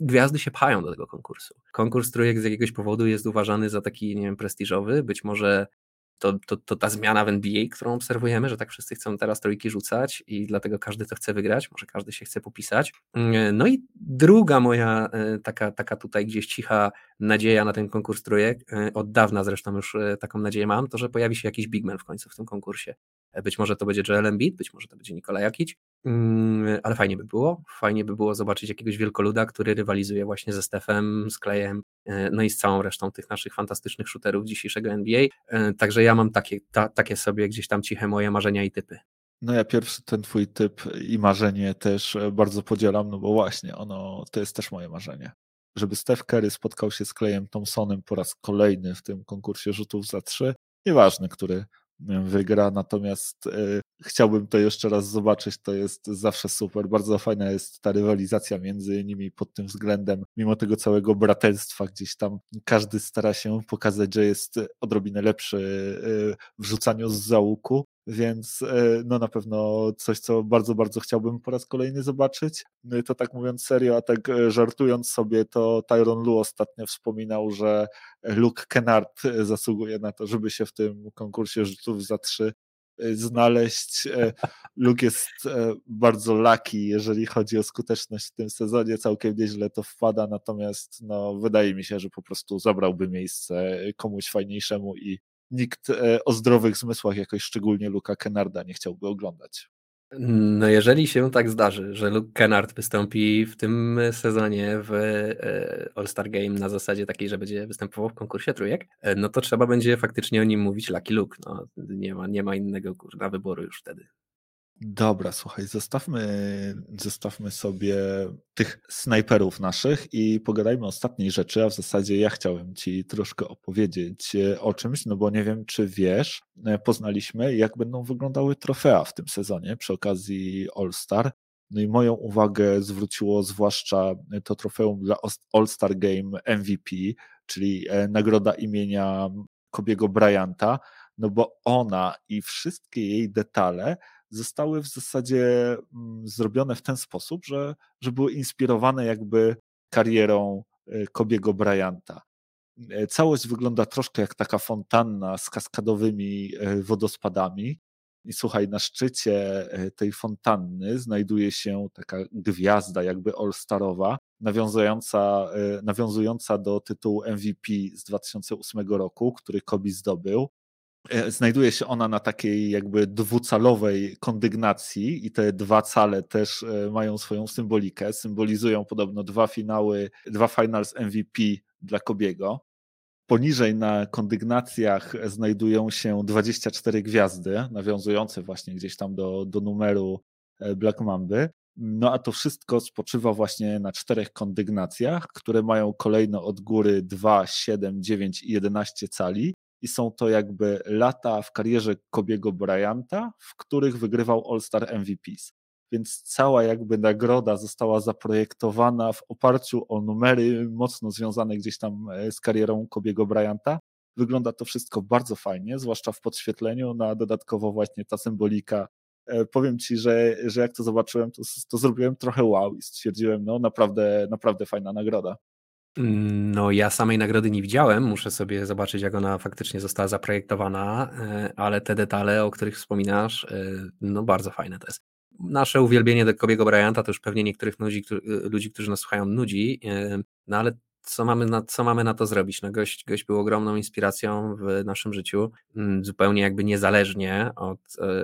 gwiazdy się pchają do tego konkursu. Konkurs trójek z jakiegoś powodu jest uważany za taki, nie wiem, prestiżowy, być może to, to, to ta zmiana w NBA, którą obserwujemy, że tak wszyscy chcą teraz trójki rzucać i dlatego każdy to chce wygrać, może każdy się chce popisać. Mm, no i druga moja e, taka, taka tutaj gdzieś cicha nadzieja na ten konkurs trójek, e, od dawna zresztą już e, taką nadzieję mam, to że pojawi się jakiś bigman w końcu w tym konkursie. Być może to będzie Joel Embiid, być może to będzie Nikola Jakic, mm, ale fajnie by było. Fajnie by było zobaczyć jakiegoś wielkoluda, który rywalizuje właśnie ze Stefem, z Klejem, e, no i z całą resztą tych naszych fantastycznych shooterów dzisiejszego NBA. E, także ja mam takie, ta, takie sobie gdzieś tam ciche moje marzenia i typy. No ja pierwszy ten twój typ i marzenie też e, bardzo podzielam, no bo właśnie ono, to jest też moje marzenie. Żeby Steph Curry spotkał się z Klejem Thompsonem po raz kolejny w tym konkursie rzutów za trzy, nieważne, który wygra, natomiast y, chciałbym to jeszcze raz zobaczyć, to jest zawsze super, bardzo fajna jest ta rywalizacja między nimi pod tym względem, mimo tego całego braterstwa, gdzieś tam każdy stara się pokazać, że jest odrobinę lepszy y, w rzucaniu z załuku, więc e, no na pewno coś, co bardzo, bardzo chciałbym po raz kolejny zobaczyć. No to tak mówiąc serio, a tak e, żartując sobie, to Tyron Lu ostatnio wspominał, że Luke Kennard zasługuje na to, żeby się w tym konkursie rzutów za trzy znaleźć. Luke jest bardzo lucky, jeżeli chodzi o skuteczność w tym sezonie, całkiem nieźle to wpada, natomiast no, wydaje mi się, że po prostu zabrałby miejsce komuś fajniejszemu i nikt o zdrowych zmysłach jakoś szczególnie Luka Kennarda nie chciałby oglądać. No jeżeli się tak zdarzy, że Luke Kennard wystąpi w tym sezonie w e, All-Star Game na zasadzie takiej, że będzie występował w konkursie trójek, e, no to trzeba będzie faktycznie o nim mówić Lucky Luke. No, nie, ma, nie ma innego kurna wyboru już wtedy. Dobra, słuchaj, zostawmy, zostawmy sobie tych snajperów naszych i pogadajmy o ostatniej rzeczy, a w zasadzie ja chciałem Ci troszkę opowiedzieć e, o czymś, no bo nie wiem, czy wiesz, e, poznaliśmy, jak będą wyglądały trofea w tym sezonie przy okazji All-Star. No i moją uwagę zwróciło zwłaszcza to trofeum dla All-Star Game MVP, czyli e, nagroda imienia Kobiego Bryanta, no bo ona i wszystkie jej detale zostały w zasadzie mm, zrobione w ten sposób, że, że były inspirowane jakby karierą e, Kobiego Bryanta. E, całość wygląda troszkę jak taka fontanna z kaskadowymi e, wodospadami. I słuchaj, na szczycie tej fontanny znajduje się taka gwiazda, jakby all-starowa, nawiązująca, nawiązująca do tytułu MVP z 2008 roku, który Kobi zdobył. E, znajduje się ona na takiej jakby dwucalowej kondygnacji i te dwa cale też e, mają swoją symbolikę. Symbolizują podobno dwa finały, dwa finals MVP dla Kobiego. Poniżej na kondygnacjach znajdują się 24 gwiazdy, nawiązujące właśnie gdzieś tam do, do numeru e, Black Mamby. No a to wszystko spoczywa właśnie na czterech kondygnacjach, które mają kolejno od góry 2, 7, 9 i 11 cali i są to jakby lata w karierze Kobiego Bryanta, w których wygrywał All-Star MVPs. Więc cała jakby nagroda została zaprojektowana w oparciu o numery mocno związane gdzieś tam e, z karierą Kobiego Bryanta. Wygląda to wszystko bardzo fajnie, zwłaszcza w podświetleniu, no a dodatkowo właśnie ta symbolika. E, powiem Ci, że, że jak to zobaczyłem, to, to zrobiłem trochę wow i stwierdziłem, no naprawdę, naprawdę fajna nagroda. No, ja samej nagrody nie widziałem. Muszę sobie zobaczyć, jak ona faktycznie została zaprojektowana, e, ale te detale, o których wspominasz, e, no bardzo fajne to jest. Nasze uwielbienie do Kobiego Bryanta to już pewnie niektórych ludzi, ludzi, którzy nas słuchają, nudzi, e, no ale co mamy na, co mamy na to zrobić? No gość, gość był ogromną inspiracją w naszym życiu, mm, zupełnie jakby niezależnie od,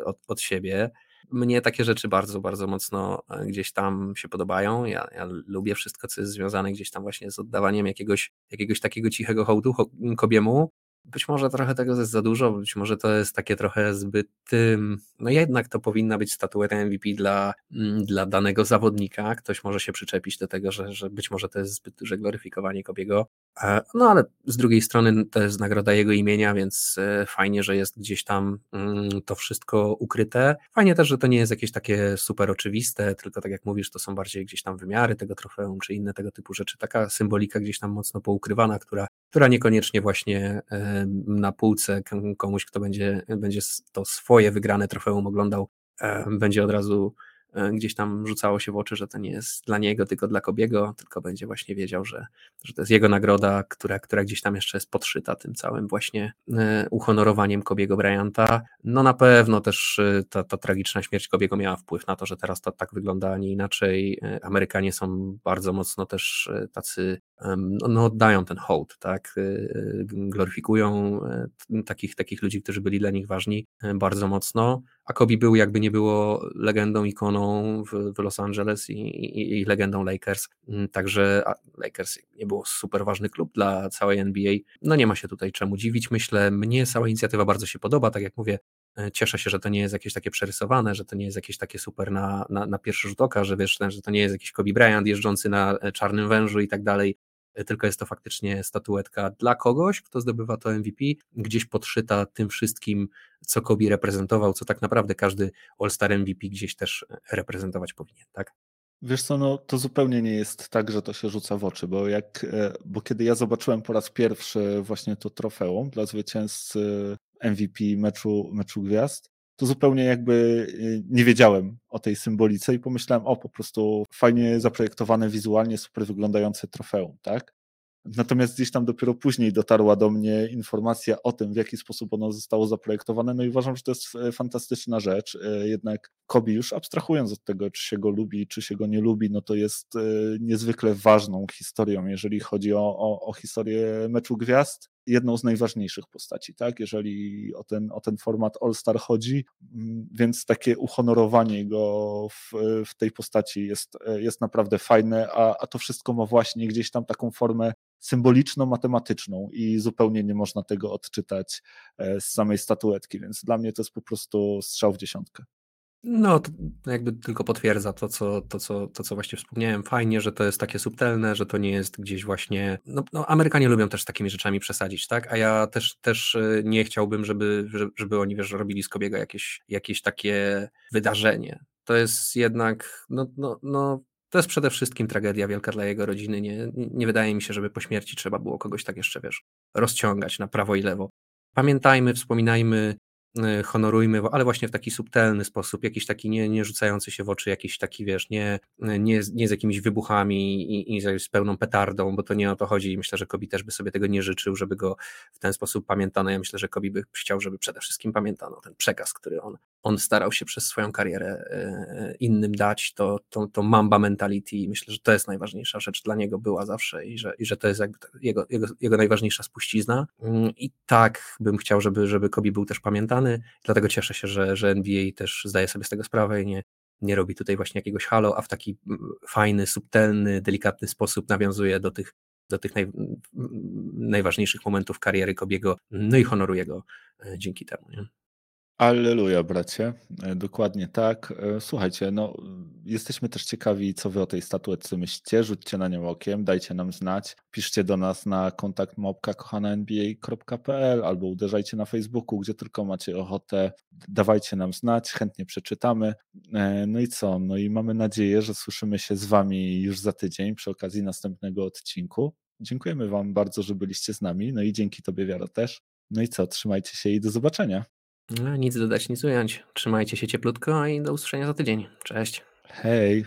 od, od siebie mnie takie rzeczy bardzo, bardzo mocno e, gdzieś tam się podobają. Ja, ja, lubię wszystko, co jest związane gdzieś tam właśnie z oddawaniem jakiegoś, jakiegoś takiego cichego hołdu kobiemu. Być może trochę tego jest za dużo, być może to jest takie trochę zbyt. No jednak to powinna być statueta MVP dla, mm, dla danego zawodnika. Ktoś może się przyczepić do tego, że, że być może to jest zbyt duże gloryfikowanie Kobiego. E, no ale z drugiej strony to jest nagroda jego imienia, więc e, fajnie, że jest gdzieś tam mm, to wszystko ukryte. Fajnie też, że to nie jest jakieś takie super oczywiste, tylko tak jak mówisz, to są bardziej gdzieś tam wymiary tego trofeum, czy inne tego typu rzeczy. Taka symbolika gdzieś tam mocno poukrywana, która, która niekoniecznie właśnie e, na półce komuś, kto będzie, będzie to swoje wygrane trofeum oglądał, będzie od razu gdzieś tam rzucało się w oczy, że to nie jest dla niego, tylko dla Kobiego, tylko będzie właśnie wiedział, że, że to jest jego nagroda, która, która gdzieś tam jeszcze jest podszyta tym całym właśnie e, uhonorowaniem Kobiego Bryanta. No na pewno też e, ta, ta tragiczna śmierć Kobiego miała wpływ na to, że teraz to tak wygląda, a nie inaczej. Amerykanie są bardzo mocno też tacy no, no, oddają ten hołd, tak, gloryfikują takich, takich ludzi, którzy byli dla nich ważni bardzo mocno, a Kobe był jakby nie było legendą, ikoną w, w Los Angeles i, i, i, legendą Lakers, mm, także Lakers nie było super ważny klub dla całej NBA, no nie ma się tutaj czemu dziwić, myślę, mnie cała inicjatywa bardzo się podoba, tak jak mówię, e, cieszę się, że to nie jest jakieś takie przerysowane, że to nie jest jakieś takie super na, na, na pierwszy rzut oka, że wiesz, że to nie jest jakiś Kobe Bryant jeżdżący na e, czarnym wężu i tak dalej, tylko jest to faktycznie statuetka dla kogoś, kto zdobywa to MVP, gdzieś podszyta tym wszystkim, co Kobe reprezentował, co tak naprawdę każdy All-Star MVP gdzieś też reprezentować powinien, tak? Wiesz co, no to zupełnie nie jest tak, że to się rzuca w oczy, bo jak, e, bo kiedy ja zobaczyłem po raz pierwszy właśnie to trofeum dla zwycięzcy MVP meczu, meczu gwiazd, to zupełnie jakby e, nie wiedziałem o tej symbolice i pomyślałem, o po prostu fajnie zaprojektowane wizualnie, super wyglądające trofeum, tak? Natomiast gdzieś tam dopiero później dotarła do mnie informacja o tym, w jaki sposób ono zostało zaprojektowane. No i uważam, że to jest e, fantastyczna rzecz. E, jednak Kobi, już abstrahując od tego, czy się go lubi, czy się go nie lubi, no to jest e, niezwykle ważną historią, jeżeli chodzi o, o, o historię meczu gwiazd jedną z najważniejszych postaci, tak? Jeżeli o ten, o ten format All-Star chodzi, mm, więc takie uhonorowanie go w, w tej postaci jest, jest naprawdę fajne, a, a to wszystko ma właśnie gdzieś tam taką formę symboliczno-matematyczną i zupełnie nie można tego odczytać e, z samej statuetki, więc dla mnie to jest po prostu strzał w dziesiątkę. No, to jakby tylko potwierdza to co, to, co, to, co właśnie wspomniałem. Fajnie, że to jest takie subtelne, że to nie jest gdzieś właśnie. No, no Amerykanie lubią też takimi rzeczami przesadzić, tak? A ja też, też e, nie chciałbym, żeby, żeby oni wiesz, robili z Kobiego jakieś, jakieś takie wydarzenie. To jest jednak, no, no, no to jest przede wszystkim tragedia wielka dla jego rodziny. Nie, nie wydaje mi się, żeby po śmierci trzeba było kogoś tak jeszcze, wiesz, rozciągać na prawo i lewo. Pamiętajmy, wspominajmy honorujmy, ale właśnie w taki subtelny sposób, jakiś taki nie, nie rzucający się w oczy, jakiś taki, wiesz, nie, nie, nie z jakimiś wybuchami i, i z pełną petardą, bo to nie o to chodzi myślę, że Kobi też by sobie tego nie życzył, żeby go w ten sposób pamiętano. Ja myślę, że Kobi by chciał, żeby przede wszystkim pamiętano ten przekaz, który on, on starał się przez swoją karierę y, innym dać, to, to, to mamba mentality i myślę, że to jest najważniejsza rzecz dla niego była zawsze i że, i że to jest jakby jego, jego, jego najważniejsza spuścizna mm, i tak bym chciał, żeby, żeby Kobi był też pamiętany, dlatego cieszę się, że, że NBA też zdaje sobie z tego sprawę i nie, nie robi tutaj właśnie jakiegoś halo, a w taki mm, fajny, subtelny, delikatny sposób nawiązuje do tych, do tych naj, najważniejszych momentów kariery Kobiego, no i honoruje go e, dzięki temu. Nie? Alleluja, bracie. E, dokładnie tak. E, słuchajcie, no, jesteśmy też ciekawi, co wy o tej statuetce myślicie. Rzućcie na nią okiem, dajcie nam znać. Piszcie do nas na kontakt małpka.kochana.nba.pl albo uderzajcie na Facebooku, gdzie tylko macie ochotę. Dawajcie nam znać, chętnie przeczytamy. E, no i co? No i mamy nadzieję, że słyszymy się z wami już za tydzień przy okazji następnego odcinku. Dziękujemy wam bardzo, że byliście z nami. No i dzięki tobie, Wiaro, też. No i co? Trzymajcie się i do zobaczenia. No, nic dodać, nic ująć. Trzymajcie się cieplutko i do usłyszenia za tydzień. Cześć. Hej.